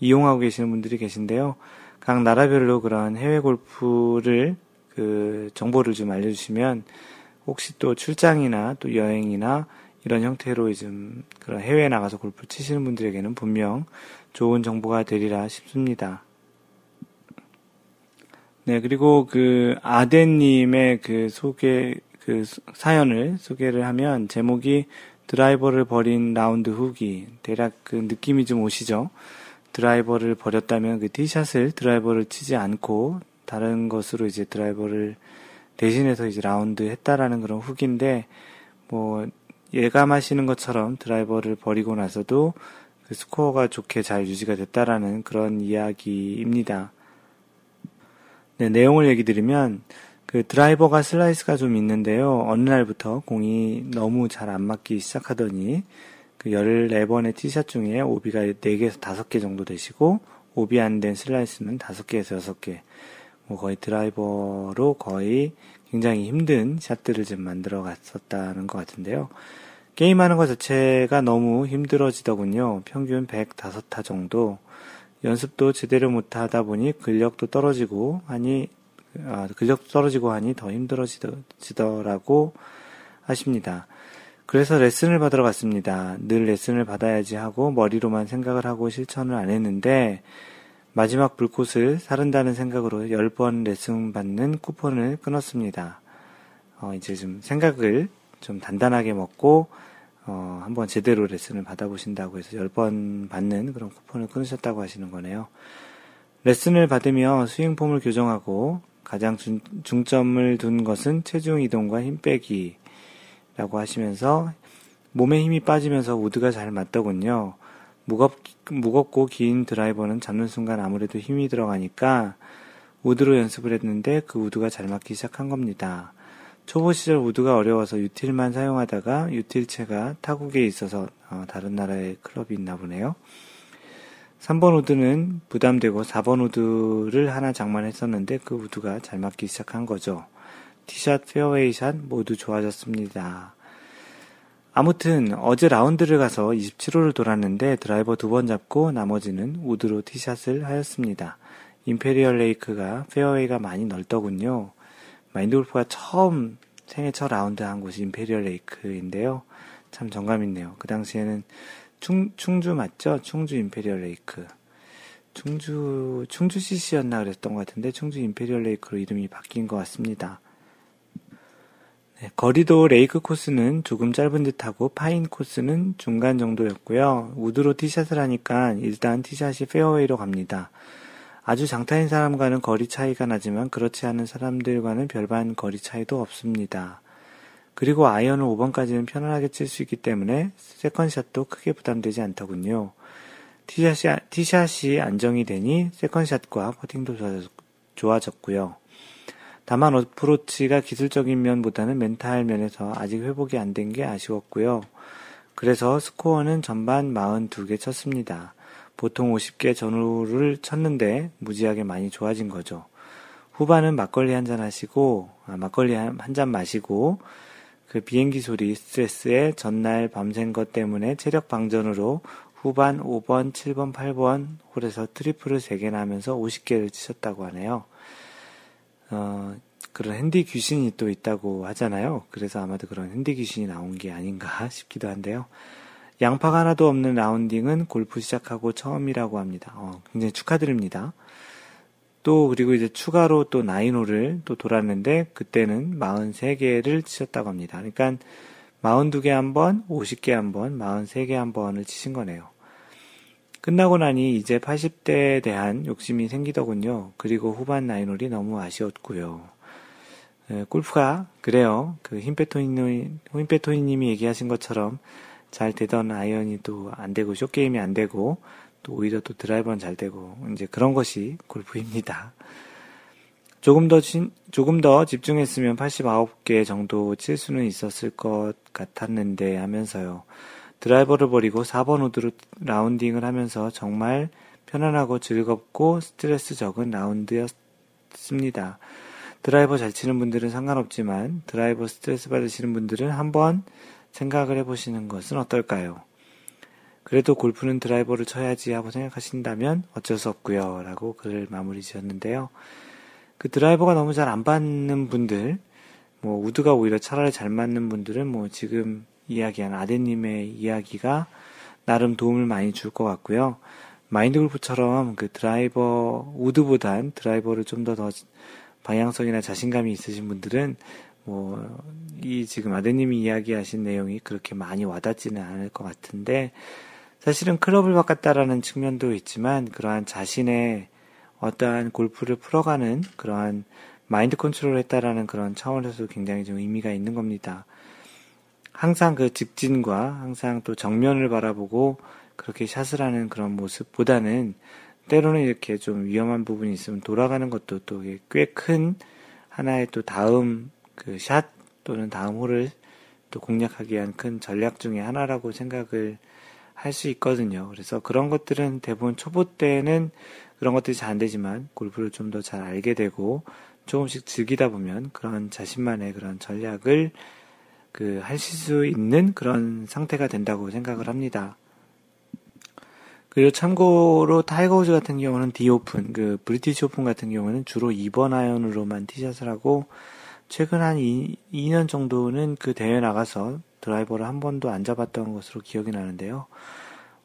이용하고 계시는 분들이 계신데요. 각 나라별로 그런 해외 골프를 그 정보를 좀 알려주시면 혹시 또 출장이나 또 여행이나 이런 형태로 좀 그런 해외에 나가서 골프 치시는 분들에게는 분명 좋은 정보가 되리라 싶습니다. 네, 그리고 그 아덴님의 그 소개, 그 사연을 소개를 하면 제목이 드라이버를 버린 라운드 후기. 대략 그 느낌이 좀 오시죠? 드라이버를 버렸다면 그 티샷을 드라이버를 치지 않고 다른 것으로 이제 드라이버를 대신해서 이제 라운드 했다라는 그런 후기인데 뭐 예감하시는 것처럼 드라이버를 버리고 나서도 그 스코어가 좋게 잘 유지가 됐다라는 그런 이야기입니다. 네, 내용을 얘기 드리면 그 드라이버가 슬라이스가 좀 있는데요. 어느 날부터 공이 너무 잘 안 맞기 시작하더니 그 14번의 티샷 중에 오비가 4개에서 5개 정도 되시고 오비 안 된 슬라이스는 5개에서 6개. 뭐 거의 드라이버로 거의 굉장히 힘든 샷들을 좀 만들어 갔었다는 것 같은데요. 게임하는 것 자체가 너무 힘들어지더군요. 평균 105타 정도. 연습도 제대로 못 하다 보니 근력도 떨어지고 하니 아, 근력 떨어지고 하니 더 힘들어지더라고 하십니다. 그래서 레슨을 받으러 갔습니다. 늘 레슨을 받아야지 하고 머리로만 생각을 하고 실천을 안 했는데 마지막 불꽃을 사른다는 생각으로 10번 레슨 받는 쿠폰을 끊었습니다. 어, 이제 좀 생각을 좀 단단하게 먹고 어, 한번 제대로 레슨을 받아보신다고 해서 10번 받는 그런 쿠폰을 끊으셨다고 하시는 거네요. 레슨을 받으며 스윙폼을 교정하고 가장 중, 중점을 둔 것은 체중 이동과 힘 빼기라고 하시면서 몸에 힘이 빠지면서 우드가 잘 맞더군요. 무겁, 무겁고 긴 드라이버는 잡는 순간 아무래도 힘이 들어가니까 우드로 연습을 했는데 그 우드가 잘 맞기 시작한 겁니다. 초보 시절 우드가 어려워서 유틸만 사용하다가 유틸체가 타국에 있어서 어, 다른 나라의 클럽이 있나 보네요. 3번 우드는 부담되고 4번 우드를 하나 장만했었는데 그 우드가 잘 맞기 시작한 거죠. 티샷, 페어웨이샷 모두 좋아졌습니다. 아무튼 어제 라운드를 가서 27홀을 돌았는데 드라이버 두 번 잡고 나머지는 우드로 티샷을 하였습니다. 임페리얼 레이크가 페어웨이가 많이 넓더군요. 마인드 골프가 처음 생애 첫 라운드 한 곳이 임페리얼 레이크인데요. 참 정감 있네요. 그 당시에는 충, 충주 맞죠? 충주 임페리얼 레이크. 충주, 충주 CC였나 그랬던 것 같은데, 충주 임페리얼 레이크로 이름이 바뀐 것 같습니다. 네, 거리도 레이크 코스는 조금 짧은 듯하고 파인 코스는 중간 정도였고요. 우드로 티샷을 하니까 일단 티샷이 페어웨이로 갑니다. 아주 장타인 사람과는 거리 차이가 나지만 그렇지 않은 사람들과는 별반 거리 차이도 없습니다. 그리고 아이언을 5번까지는 편안하게 칠 수 있기 때문에 세컨샷도 크게 부담되지 않더군요. 티샷이, 티샷이 안정이 되니 세컨샷과 퍼팅도 좋아졌고요. 다만 어프로치가 기술적인 면보다는 멘탈 면에서 아직 회복이 안 된 게 아쉬웠고요. 그래서 스코어는 전반 42개 쳤습니다. 보통 50개 전후를 쳤는데 무지하게 많이 좋아진 거죠. 후반은 막걸리 한 잔 하시고, 아, 막걸리 한 잔 마시고, 그 비행기 소리 스트레스에 전날 밤샌 것 때문에 체력 방전으로 후반 5번, 7번, 8번 홀에서 트리플을 3개나 하면서 50개를 치셨다고 하네요. 어, 그런 핸디 귀신이 또 있다고 하잖아요. 그래서 아마도 그런 핸디 귀신이 나온 게 아닌가 싶기도 한데요. 양파가 하나도 없는 라운딩은 골프 시작하고 처음이라고 합니다. 어, 굉장히 축하드립니다. 또 그리고 이제 추가로 또 나인홀을 또 돌았는데 그때는 43개를 치셨다고 합니다. 그러니까 42개 한 번, 50개 한 번, 43개 한 번을 치신 거네요. 끝나고 나니 이제 80대에 대한 욕심이 생기더군요. 그리고 후반 나인홀이 너무 아쉬웠고요. 에, 골프가 그래요. 그 힘빼토이님이 힘빼토이님이 얘기하신 것처럼 잘 되던 아이언이 또 안 되고 쇼게임이 안 되고 또 오히려 또 드라이버는 잘 되고 이제 그런 것이 골프입니다. 조금 더 진, 조금 더 집중했으면 89개 정도 칠 수는 있었을 것 같았는데 하면서요. 드라이버를 버리고 4번 우드로 라운딩을 하면서 정말 편안하고 즐겁고 스트레스 적은 라운드였습니다. 드라이버 잘 치는 분들은 상관없지만 드라이버 스트레스 받으시는 분들은 한번 생각을 해보시는 것은 어떨까요? 그래도 골프는 드라이버를 쳐야지 하고 생각하신다면 어쩔 수 없고요. 라고 글을 마무리 지었는데요. 그 드라이버가 너무 잘 안 받는 분들, 뭐 우드가 오히려 차라리 잘 맞는 분들은 뭐 지금 이야기한 아드님의 이야기가 나름 도움을 많이 줄 것 같고요. 마인드 골프처럼 그 드라이버, 우드보단 드라이버를 좀 더 더 방향성이나 자신감이 있으신 분들은 뭐, 이 지금 아드님이 이야기하신 내용이 그렇게 많이 와닿지는 않을 것 같은데, 사실은 클럽을 바꿨다라는 측면도 있지만, 그러한 자신의 어떠한 골프를 풀어가는 그러한 마인드 컨트롤을 했다라는 그런 차원에서 굉장히 좀 의미가 있는 겁니다. 항상 그 직진과 항상 또 정면을 바라보고 그렇게 샷을 하는 그런 모습보다는 때로는 이렇게 좀 위험한 부분이 있으면 돌아가는 것도 또 꽤 큰 하나의 또 다음 그 샷 또는 다음 홀을 또 공략하기 위한 큰 전략 중의 하나라고 생각을 할 수 있거든요. 그래서 그런 것들은 대부분 초보 때는 그런 것들이 잘 안 되지만 골프를 좀 더 잘 알게 되고 조금씩 즐기다 보면 그런 자신만의 그런 전략을 그 하실 수 있는 그런 상태가 된다고 생각을 합니다. 그리고 참고로 타이거 우즈 같은 경우는 The Open, 그 브리티시 오픈 같은 경우는 주로 2번 아이언으로만 티샷을 하고 최근 한 2, 2년 정도는 그 대회 나가서 드라이버를 한 번도 안 잡았던 것으로 기억이 나는데요.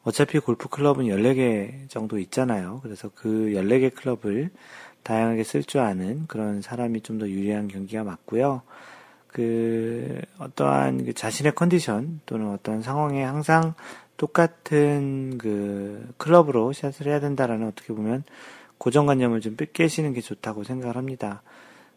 어차피 골프 클럽은 14개 정도 있잖아요. 그래서 그 14개 클럽을 다양하게 쓸 줄 아는 그런 사람이 좀 더 유리한 경기가 맞고요. 그 어떠한 그 자신의 컨디션 또는 어떤 상황에 항상 똑같은 그 클럽으로 샷을 해야 된다라는 어떻게 보면 고정관념을 좀 깨시는 게 좋다고 생각을 합니다.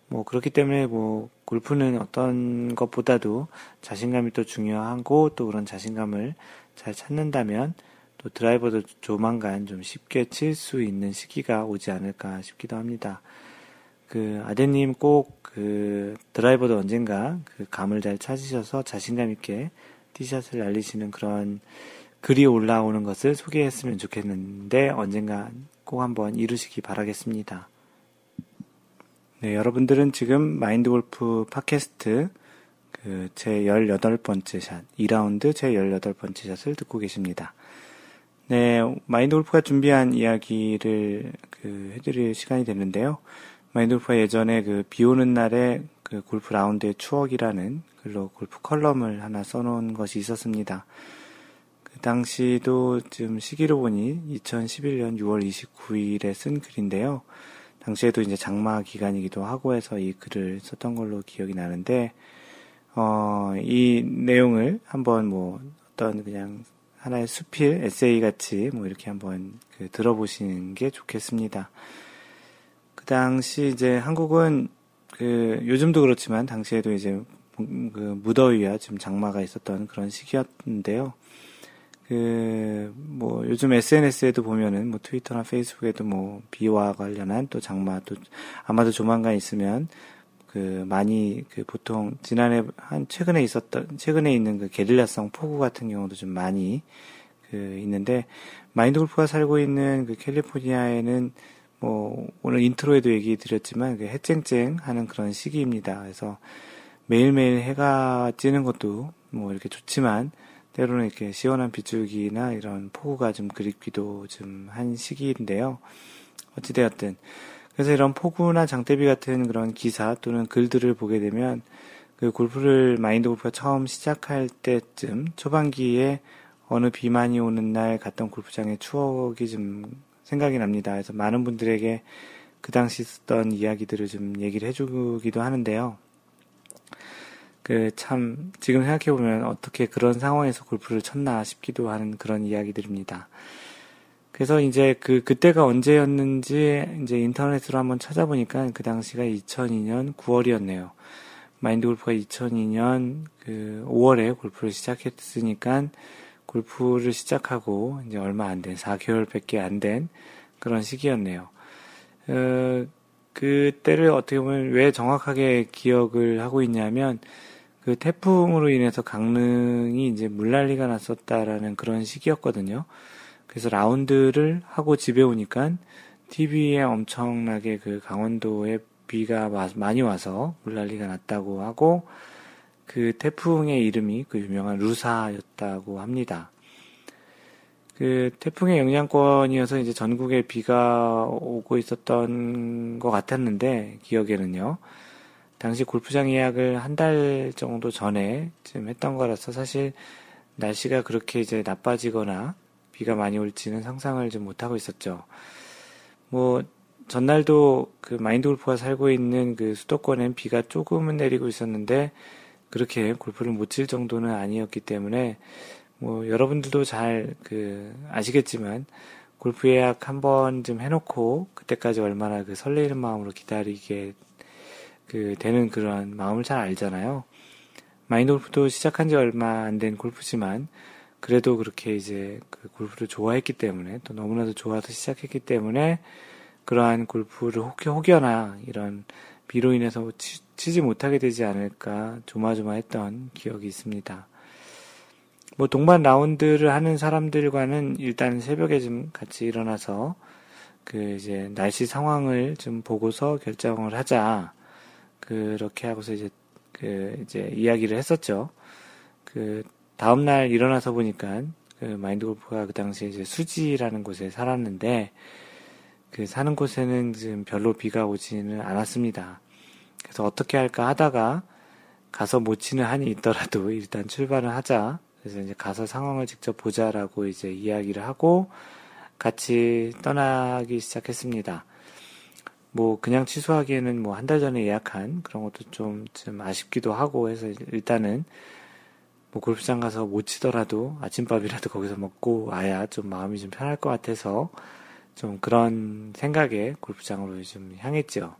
뭐 그렇기 때문에 뭐 골프는 어떤 것보다도 자신감이 또 중요하고 또 그런 자신감을 잘 찾는다면 또 드라이버도 조만간 좀 쉽게 칠 수 있는 시기가 오지 않을까 싶기도 합니다. 그 아드님 꼭 그 드라이버도 언젠가 그 감을 잘 찾으셔서 자신감 있게 티샷을 날리시는 그런 글이 올라오는 것을 소개했으면 좋겠는데 언젠가 꼭 한번 이루시기 바라겠습니다. 네, 여러분들은 지금 마인드 골프 팟캐스트 그 제 18번째 샷, 2라운드 제 18번째 샷을 듣고 계십니다. 네, 마인드 골프가 준비한 이야기를 그 해드릴 시간이 됐는데요. 마인드 골프가 예전에 그 비 오는 날에 그 골프 라운드의 추억이라는 글로 골프 컬럼을 하나 써놓은 것이 있었습니다. 그 당시도 지금 시기로 보니 2011년 6월 29일에 쓴 글인데요. 당시에도 이제 장마 기간이기도 하고 해서 이 글을 썼던 걸로 기억이 나는데, 어, 이 내용을 한번 뭐 어떤 그냥 하나의 수필, 에세이 같이 뭐 이렇게 한번 그 들어보시는 게 좋겠습니다. 그 당시 이제 한국은 그 요즘도 그렇지만 당시에도 이제 그 무더위와 지금 장마가 있었던 그런 시기였는데요. 그, 뭐, 요즘 SNS에도 보면은, 뭐, 트위터나 페이스북에도 뭐, 비와 관련한 또 장마, 또, 아마도 조만간 있으면, 그, 많이, 그, 보통, 지난해, 한, 최근에 있었던, 최근에 있는 그 게릴라성 폭우 같은 경우도 좀 많이, 그, 있는데, 마인드 골프가 살고 있는 그 캘리포니아에는, 뭐, 오늘 인트로에도 얘기 드렸지만, 그 해쨍쨍 하는 그런 시기입니다. 그래서, 매일매일 해가 찌는 것도, 뭐, 이렇게 좋지만, 때로는 이렇게 시원한 빗줄기나 이런 폭우가 좀 그립기도 좀 한 시기인데요. 어찌되었든. 그래서 이런 폭우나 장대비 같은 그런 기사 또는 글들을 보게 되면 그 골프를 마인드 골프가 처음 시작할 때쯤 초반기에 어느 비 많이 오는 날 갔던 골프장의 추억이 좀 생각이 납니다. 그래서 많은 분들에게 그 당시 썼던 이야기들을 좀 얘기를 해주기도 하는데요. 그 참 지금 생각해 보면 어떻게 그런 상황에서 골프를 쳤나 싶기도 하는 그런 이야기들입니다. 그래서 이제 그 그때가 언제였는지 이제 인터넷으로 한번 찾아보니까 그 당시가 2002년 9월이었네요. 마인드 골프가 2002년 그 5월에 골프를 시작했으니까 골프를 시작하고 이제 얼마 안 된 4개월밖에 안 된 그런 시기였네요. 어, 그때를 어떻게 보면 왜 정확하게 기억을 하고 있냐면 그 태풍으로 인해서 강릉이 이제 물난리가 났었다라는 그런 시기였거든요. 그래서 라운드를 하고 집에 오니까 TV에 엄청나게 그 강원도에 비가 많이 와서 물난리가 났다고 하고 그 태풍의 이름이 그 유명한 루사였다고 합니다. 그 태풍의 영향권이어서 이제 전국에 비가 오고 있었던 것 같았는데 기억에는요. 당시 골프장 예약을 한 달 정도 전에 좀 했던 거라서 사실 날씨가 그렇게 이제 나빠지거나 비가 많이 올지는 상상을 좀 못하고 있었죠. 뭐, 전날도 그 마인드 골프가 살고 있는 그 수도권엔 비가 조금은 내리고 있었는데 그렇게 골프를 못 칠 정도는 아니었기 때문에 뭐 여러분들도 잘 그 아시겠지만 골프 예약 한번 좀 해놓고 그때까지 얼마나 그 설레이는 마음으로 기다리게 그 되는 그런 마음을 잘 알잖아요. 마인드 골프도 시작한 지 얼마 안 된 골프지만 그래도 그렇게 이제 그 골프를 좋아했기 때문에 또 너무나도 좋아서 시작했기 때문에 그러한 골프를 혹여, 혹여나 이런 비로 인해서 치, 지 못하게 되지 않을까 조마조마했던 기억이 있습니다. 뭐 동반 라운드를 하는 사람들과는 일단 새벽에 좀 같이 일어나서 그 이제 날씨 상황을 좀 보고서 결정을 하자. 그렇게 하고서 이제 그 이제 이야기를 했었죠. 그 다음 날 일어나서 보니까 그 마인드 골프가 그 당시에 이제 수지라는 곳에 살았는데 그 사는 곳에는 지금 별로 비가 오지는 않았습니다. 그래서 어떻게 할까 하다가 가서 못 치는 한이 있더라도 일단 출발을 하자. 그래서 이제 가서 상황을 직접 보자라고 이제 이야기를 하고 같이 떠나기 시작했습니다. 뭐 그냥 취소하기에는 뭐 한 달 전에 예약한 그런 것도 좀, 좀 아쉽기도 하고 해서 일단은 뭐 골프장 가서 못 치더라도 아침밥이라도 거기서 먹고 와야 좀 마음이 좀 편할 것 같아서 좀 그런 생각에 골프장으로 좀 향했죠.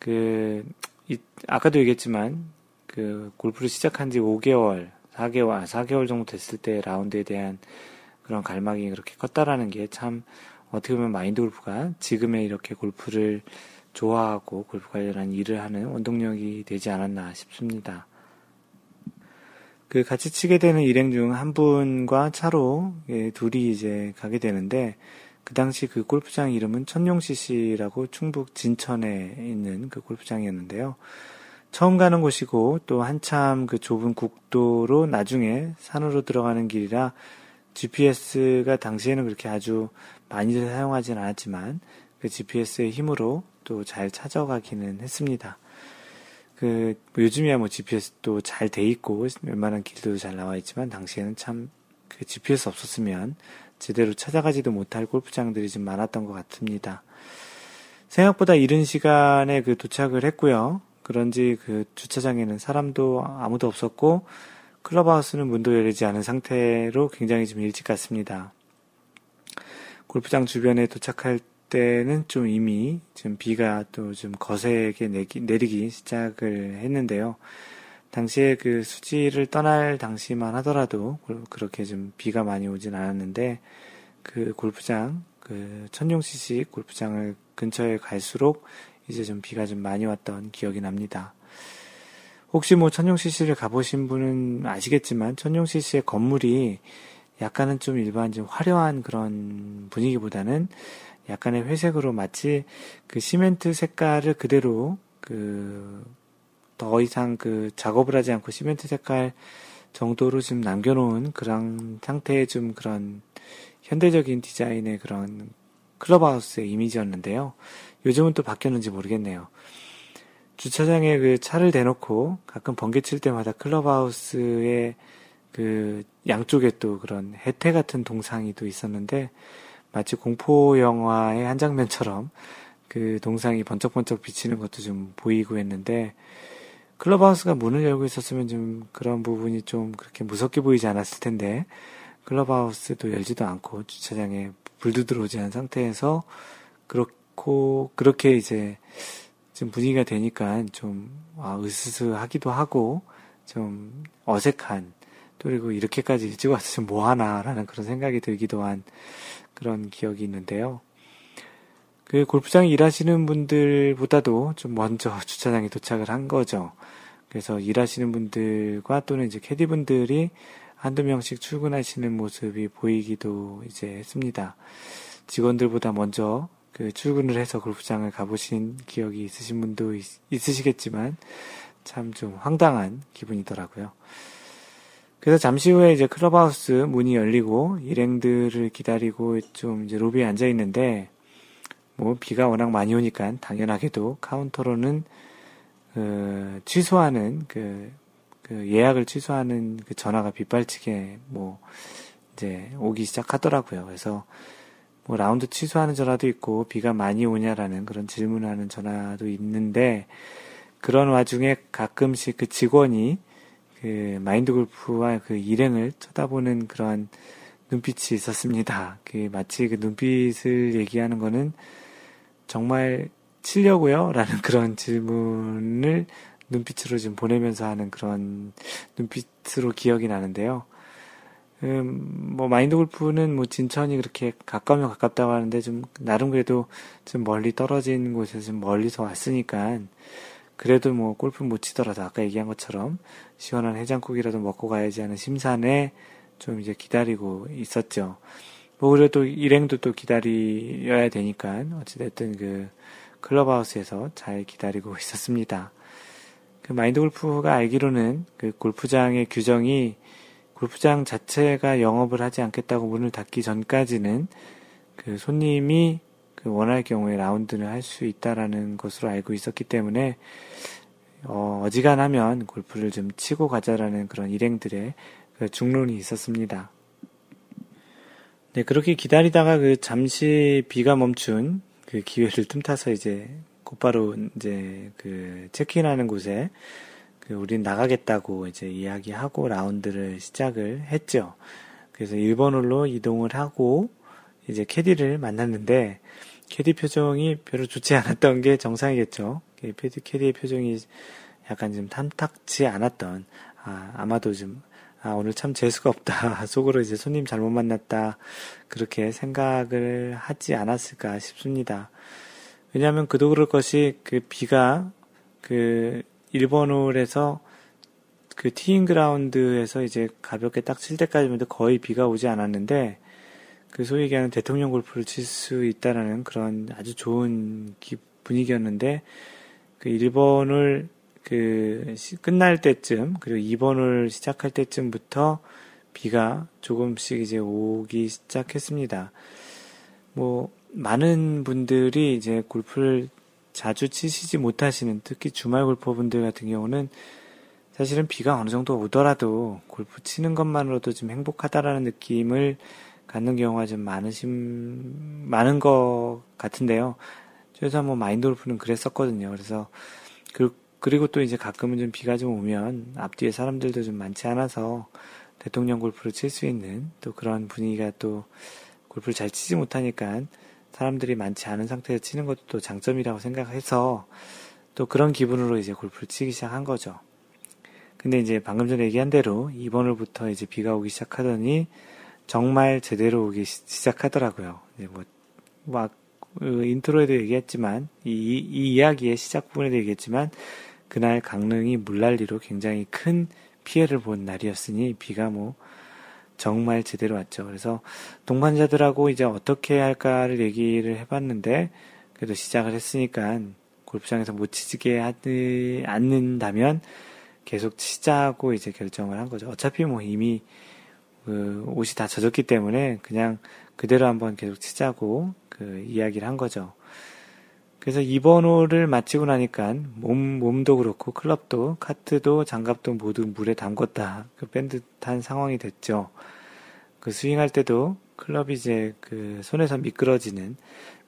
그, 이, 아까도 얘기했지만, 그, 골프를 시작한 지 5개월, 4개월, 4개월 정도 됐을 때 라운드에 대한 그런 갈망이 그렇게 컸다라는 게 참, 어떻게 보면 마인드 골프가 지금의 이렇게 골프를 좋아하고 골프 관련한 일을 하는 원동력이 되지 않았나 싶습니다. 그 같이 치게 되는 일행 중 한 분과 차로 예, 둘이 이제 가게 되는데 그 당시 그 골프장 이름은 천룡CC라고 충북 진천에 있는 그 골프장이었는데요. 처음 가는 곳이고 또 한참 그 좁은 국도로 나중에 산으로 들어가는 길이라 GPS가 당시에는 그렇게 아주 많이들 사용하진 않았지만 그 GPS의 힘으로 또 잘 찾아가기는 했습니다. 그뭐 요즘이야 뭐 GPS도 잘 돼 있고 웬만한 길도 잘 나와 있지만 당시에는 참 그 GPS 없었으면 제대로 찾아가지도 못할 골프장들이 좀 많았던 것 같습니다. 생각보다 이른 시간에 그 도착을 했고요. 그런지 그 주차장에는 사람도 아무도 없었고 클럽하우스는 문도 열리지 않은 상태로 굉장히 좀 일찍 갔습니다. 골프장 주변에 도착할 때는 좀 이미 좀 비가 또 좀 거세게 내리기 시작을 했는데요. 당시에 그 수지를 떠날 당시만 하더라도 그렇게 좀 비가 많이 오진 않았는데 그 골프장 그 천룡CC 골프장을 근처에 갈수록 이제 좀 비가 좀 많이 왔던 기억이 납니다. 혹시 뭐 천룡CC를 가보신 분은 아시겠지만 천룡CC의 건물이 약간은 좀 일반 좀 화려한 그런 분위기보다는 약간의 회색으로 마치 그 시멘트 색깔을 그대로 그 더 이상 그 작업을 하지 않고 시멘트 색깔 정도로 좀 남겨놓은 그런 상태의 좀 그런 현대적인 디자인의 그런 클럽하우스의 이미지였는데요. 요즘은 또 바뀌었는지 모르겠네요. 주차장에 그 차를 대놓고 가끔 번개 칠 때마다 클럽하우스의 그 양쪽에 또 그런 해태 같은 동상이 또 있었는데 마치 공포 영화의 한 장면처럼 그 동상이 번쩍번쩍 비치는 것도 좀 보이고 했는데 클럽하우스가 문을 열고 있었으면 좀 그런 부분이 좀 그렇게 무섭게 보이지 않았을 텐데 클럽하우스도 열지도 않고 주차장에 불도 들어오지 않은 상태에서 그렇고 그렇게 이제 좀 분위기가 되니까 좀 아, 으스스하기도 하고 좀 어색한 또 그리고 이렇게까지 일찍 와서 좀 뭐하나라는 그런 생각이 들기도 한 그런 기억이 있는데요. 그 골프장에 일하시는 분들보다도 좀 먼저 주차장에 도착을 한 거죠. 그래서 일하시는 분들과 또는 이제 캐디분들이 한두 명씩 출근하시는 모습이 보이기도 이제 했습니다. 직원들보다 먼저 그 출근을 해서 골프장을 가보신 기억이 있으신 분도 있, 으시겠지만 참 좀 황당한 기분이더라고요. 그래서 잠시 후에 이제 클럽하우스 문이 열리고 일행들을 기다리고 좀 이제 로비에 앉아 있는데 뭐 비가 워낙 많이 오니까 당연하게도 카운터로는 그 취소하는 그, 그 예약을 취소하는 그 전화가 빗발치게 뭐 이제 오기 시작하더라고요. 그래서 뭐 라운드 취소하는 전화도 있고 비가 많이 오냐라는 그런 질문하는 전화도 있는데 그런 와중에 가끔씩 그 직원이 그 마인드 골프와 그 일행을 쳐다보는 그런 눈빛이 있었습니다. 그 마치 그 눈빛을 얘기하는 거는 정말 치려고요? 라는 그런 질문을 눈빛으로 좀 보내면서 하는 그런 눈빛으로 기억이 나는데요. 음, 뭐, 마인드 골프는 뭐, 진천이 그렇게 가까우면 가깝다고 하는데 좀, 나름 그래도 좀 멀리 떨어진 곳에서 좀 멀리서 왔으니까, 그래도 뭐 골프 못 치더라도 아까 얘기한 것처럼 시원한 해장국이라도 먹고 가야지 하는 심산에 좀 이제 기다리고 있었죠. 뭐 그래도 일행도 또 기다려야 되니까 어찌됐든 그 클럽하우스에서 잘 기다리고 있었습니다. 그 마인드 골프가 알기로는 그 골프장의 규정이 골프장 자체가 영업을 하지 않겠다고 문을 닫기 전까지는 그 손님이 그 원할 경우에 라운드를 할 수 있다라는 것으로 알고 있었기 때문에 어, 어지간하면 골프를 좀 치고 가자라는 그런 일행들의 그 중론이 있었습니다. 네, 그렇게 기다리다가 그 잠시 비가 멈춘 그 기회를 틈타서 이제 곧바로 이제 그 체크인하는 곳에 그 우린 나가겠다고 이제 이야기하고 라운드를 시작을 했죠. 그래서 1번 홀로 이동을 하고 이제 캐디를 만났는데 캐디 표정이 별로 좋지 않았던 게 정상이겠죠. 캐디, 캐디의 표정이 약간 좀 탐탁치 않았던, 아, 아마도 좀, 아, 오늘 참 재수가 없다. 속으로 이제 손님 잘못 만났다. 그렇게 생각을 하지 않았을까 싶습니다. 왜냐하면 그도 그럴 것이 그 비가 그 일본 홀에서 그 티잉 그라운드에서 이제 가볍게 딱 칠 때까지만 거의 비가 오지 않았는데 그 소위 얘기하는 대통령 골프를 칠 수 있다라는 그런 아주 좋은 기, 분위기였는데 그 1번을 그 끝날 때쯤 그리고 2번을 시작할 때쯤부터 비가 조금씩 이제 오기 시작했습니다. 뭐 많은 분들이 이제 골프를 자주 치시지 못하시는 특히 주말 골퍼분들 같은 경우는 사실은 비가 어느 정도 오더라도 골프 치는 것만으로도 좀 행복하다라는 느낌을 갖는 경우가 좀 많으신, 많은 것 같은데요. 그래서 뭐 마인드 골프는 그랬었거든요. 그래서 그, 그리고 또 이제 가끔은 좀 비가 좀 오면 앞뒤에 사람들도 좀 많지 않아서 대통령 골프를 칠 수 있는 또 그런 분위기가 또 골프를 잘 치지 못하니까 사람들이 많지 않은 상태에서 치는 것도 또 장점이라고 생각해서 또 그런 기분으로 이제 골프를 치기 시작한 거죠. 근데 이제 방금 전에 얘기한 대로 2번 홀부터 이제 비가 오기 시작하더니 정말 제대로 오기 시작하더라고요. 네, 뭐, 막, 그 인트로에도 얘기했지만, 이, 이 이야기의 시작 부분에도 얘기했지만, 그날 강릉이 물난리로 굉장히 큰 피해를 본 날이었으니, 비가 뭐, 정말 제대로 왔죠. 그래서 동반자들하고 이제 어떻게 할까를 얘기를 해봤는데, 그래도 시작을 했으니까, 골프장에서 못 치게 하지 않는다면, 계속 치자고 이제 결정을 한 거죠. 어차피 뭐 이미 그 옷이 다 젖었기 때문에 그냥 그대로 한번 계속 치자고 그 이야기를 한 거죠. 그래서 2번 홀을 마치고 나니까 몸, 몸도 그렇고 클럽도 카트도 장갑도 모두 물에 담궜다. 그 뺀듯한 상황이 됐죠. 그 스윙할 때도 클럽이 이제 그 손에서 미끄러지는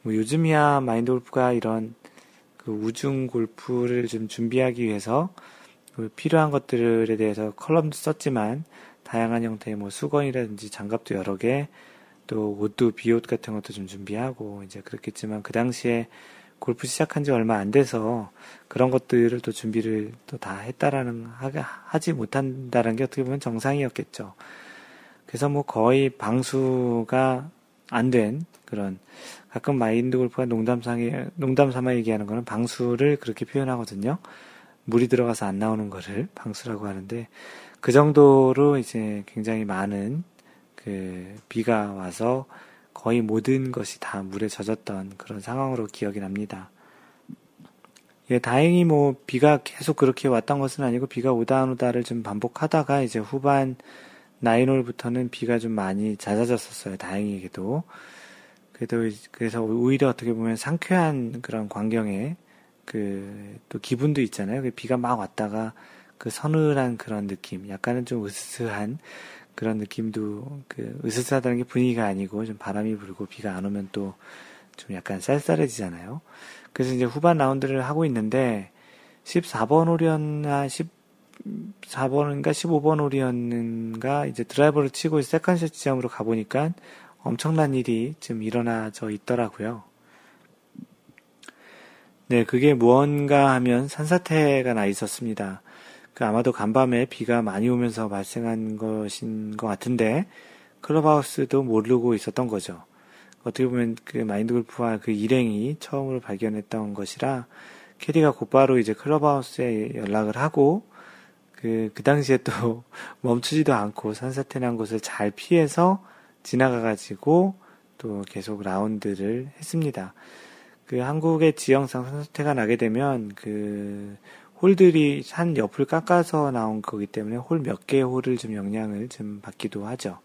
뭐 요즘이야 마인드 골프가 이런 그 우중 골프를 좀 준비하기 위해서 그 필요한 것들에 대해서 컬럼도 썼지만 다양한 형태의 뭐 수건이라든지 장갑도 여러 개, 또 옷도 비옷 같은 것도 좀 준비하고 이제 그렇겠지만 그 당시에 골프 시작한 지 얼마 안 돼서 그런 것들을 또 준비를 또 다 했다라는 하지 못한다는 게 어떻게 보면 정상이었겠죠. 그래서 뭐 거의 방수가 안 된 그런 가끔 마인드 골프가 농담상에 농담 삼아 얘기하는 거는 방수를 그렇게 표현하거든요. 물이 들어가서 안 나오는 거를 방수라고 하는데 그 정도로 이제 굉장히 많은 그 비가 와서 거의 모든 것이 다 물에 젖었던 그런 상황으로 기억이 납니다. 예, 다행히 뭐 비가 계속 그렇게 왔던 것은 아니고 비가 오다 안 오다를 좀 반복하다가 이제 후반 나인홀부터는 비가 좀 많이 잦아졌었어요. 다행히게도. 그래도 그래서 오히려 어떻게 보면 상쾌한 그런 광경에 그 또 기분도 있잖아요. 그 비가 막 왔다가 그 서늘한 그런 느낌, 약간은 좀 으스스한 그런 느낌도 그 으스스하다는 게 분위기가 아니고 좀 바람이 불고 비가 안 오면 또 좀 약간 쌀쌀해지잖아요. 그래서 이제 후반 라운드를 하고 있는데 14번 홀이었나 14번인가 15번 홀이었는가 이제 드라이버를 치고 second shot 지점으로 가보니까 엄청난 일이 좀 일어나져 있더라고요. 네, 그게 무언가 하면 산사태가 나 있었습니다. 그 아마도 간밤에 비가 많이 오면서 발생한 것인 것 같은데 클럽하우스도 모르고 있었던 거죠. 어떻게 보면 그 마인드 골프와 그 일행이 처음으로 발견했던 것이라 캐디가 곧바로 이제 클럽하우스에 연락을 하고 그, 그 당시에 또 멈추지도 않고 산사태 난 곳을 잘 피해서 지나가가지고 또 계속 라운드를 했습니다. 그 한국의 지형상 산사태가 나게 되면 그 홀들이 산 옆을 깎아서 나온 거기 때문에 홀 몇 개의 홀을 좀 영향을 좀 받기도 하죠.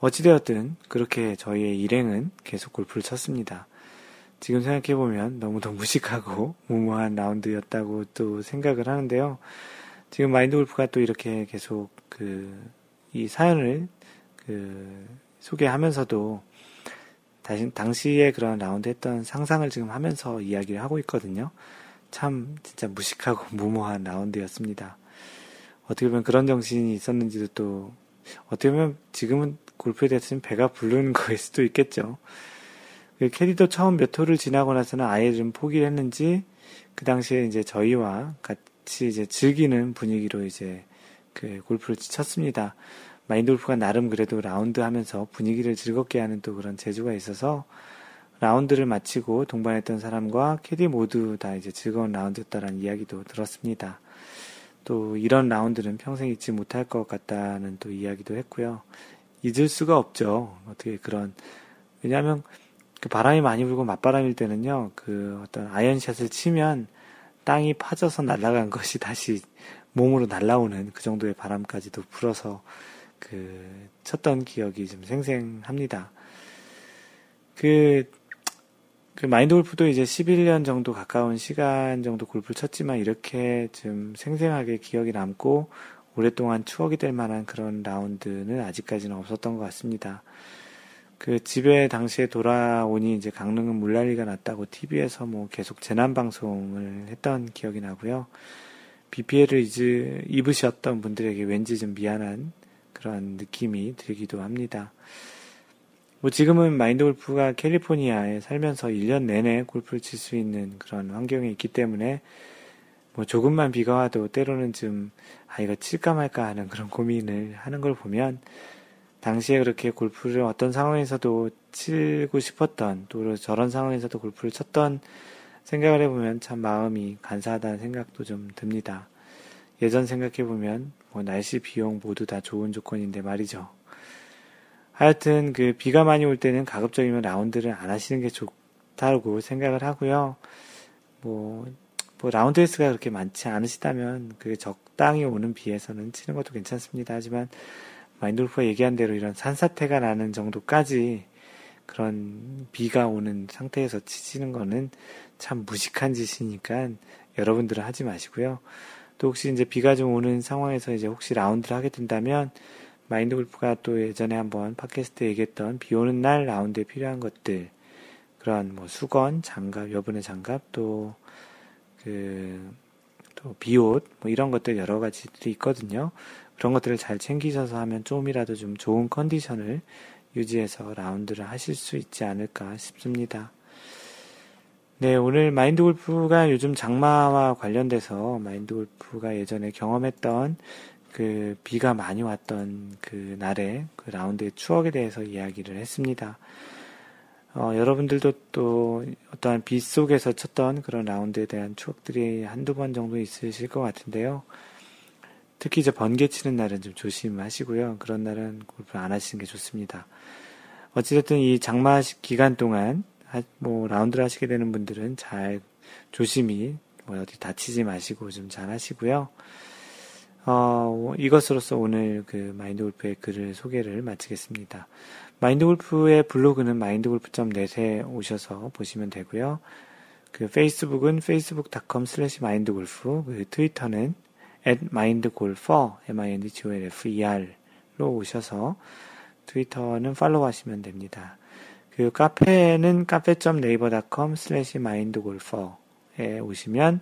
어찌되었든 그렇게 저희의 일행은 계속 골프를 쳤습니다. 지금 생각해보면 너무도 무식하고 무모한 라운드였다고 또 생각을 하는데요. 지금 마인드 골프가 또 이렇게 계속 그, 이 사연을 그, 소개하면서도 다시, 당시에 그런 라운드 했던 상상을 지금 하면서 이야기를 하고 있거든요. 참, 진짜 무식하고 무모한 라운드였습니다. 어떻게 보면 그런 정신이 있었는지도 또, 어떻게 보면 지금은 골프에 대해서 좀 배가 부르는 거일 수도 있겠죠. 그 캐디도 처음 몇 홀을 지나고 나서는 아예 좀 포기를 했는지, 그 당시에 이제 저희와 같이 이제 즐기는 분위기로 이제 그 골프를 쳤습니다. 마인드 골프가 나름 그래도 라운드 하면서 분위기를 즐겁게 하는 또 그런 재주가 있어서 라운드를 마치고 동반했던 사람과 캐디 모두 다 이제 즐거운 라운드였다라는 이야기도 들었습니다. 또 이런 라운드는 평생 잊지 못할 것 같다는 또 이야기도 했고요. 잊을 수가 없죠. 어떻게 그런 왜냐하면 그 바람이 많이 불고 맞바람일 때는요. 그 어떤 아이언샷을 치면 땅이 파져서 날아간 것이 다시 몸으로 날아오는 그 정도의 바람까지도 불어서 그 쳤던 기억이 좀 생생합니다. 그, 그 마인드 골프도 이제 11년 정도 가까운 시간 정도 골프를 쳤지만 이렇게 좀 생생하게 기억이 남고 오랫동안 추억이 될 만한 그런 라운드는 아직까지는 없었던 것 같습니다. 그 집에 당시에 돌아오니 이제 강릉은 물난리가 났다고 TV에서 뭐 계속 재난 방송을 했던 기억이 나고요. 비 피해를 이제 입으셨던 분들에게 왠지 좀 미안한 그런 느낌이 들기도 합니다. 뭐 지금은 마인드 골프가 캘리포니아에 살면서 1년 내내 골프를 칠 수 있는 그런 환경에 있기 때문에 뭐 조금만 비가 와도 때로는 좀 아이가 칠까 말까 하는 그런 고민을 하는 걸 보면 당시에 그렇게 골프를 어떤 상황에서도 치고 싶었던 또 저런 상황에서도 골프를 쳤던 생각을 해보면 참 마음이 간사하다는 생각도 좀 듭니다. 예전 생각해보면 뭐 날씨 비용 모두 다 좋은 조건인데 말이죠. 하여튼 그 비가 많이 올 때는 가급적이면 라운드를 안 하시는 게 좋다고 생각을 하고요. 뭐, 뭐 라운드 횟수가 그렇게 많지 않으시다면 그 적당히 오는 비에서는 치는 것도 괜찮습니다. 하지만 마인돌프가 얘기한 대로 이런 산사태가 나는 정도까지 그런 비가 오는 상태에서 치시는 거는 참 무식한 짓이니까 여러분들은 하지 마시고요. 또 혹시 이제 비가 좀 오는 상황에서 이제 혹시 라운드를 하게 된다면 마인드 골프가 또 예전에 한번 팟캐스트 얘기했던 비 오는 날 라운드에 필요한 것들 그런 뭐 수건, 장갑, 여분의 장갑 또 그 또 비옷 뭐 이런 것들 여러 가지들이 있거든요. 그런 것들을 잘 챙기셔서 하면 조금이라도 좀 좋은 컨디션을 유지해서 라운드를 하실 수 있지 않을까 싶습니다. 네, 오늘 마인드 골프가 요즘 장마와 관련돼서 마인드 골프가 예전에 경험했던 그 비가 많이 왔던 그 날의 그 라운드의 추억에 대해서 이야기를 했습니다. 어, 여러분들도 또 어떠한 비 속에서 쳤던 그런 라운드에 대한 추억들이 한두 번 정도 있으실 것 같은데요. 특히 이제 번개 치는 날은 좀 조심하시고요. 그런 날은 골프 안 하시는 게 좋습니다. 어찌됐든 이 장마 기간 동안 뭐 라운드를 하시게 되는 분들은 잘 조심히 뭐 어디 다치지 마시고 좀 잘 하시고요. 어, 이것으로서 오늘 그 마인드 골프의 글을 소개를 마치겠습니다. 마인드 골프의 블로그는 마인드골프.net에 오셔서 보시면 되고요. 그 페이스북은 facebook.com slash mindgolf, 그 트위터는 at mindgolfer, m-i-n-d-g-o-l-f-e-r로 오셔서 트위터는 팔로우 하시면 됩니다. 그 카페는 카페.naver.com slash mindgolfer에 오시면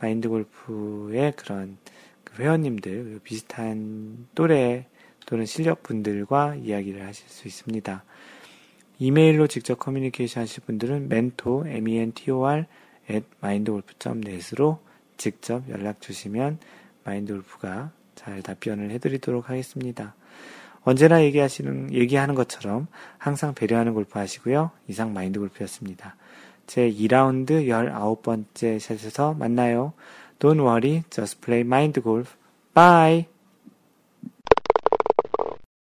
마인드골프의 그런 그 회원님들, 비슷한 또래 또는 실력분들과 이야기를 하실 수 있습니다. 이메일로 직접 커뮤니케이션 하실 분들은 mentor, m-e-n-t-o-r, at mindgolf.net으로 직접 연락 주시면 마인드골프가 잘 답변을 해드리도록 하겠습니다. 언제나 얘기하시는, 얘기하는 것처럼 항상 배려하는 골프 하시고요. 이상 마인드 골프였습니다. 제 2라운드 19번째 샷에서 만나요. Don't worry, just play mind golf. Bye!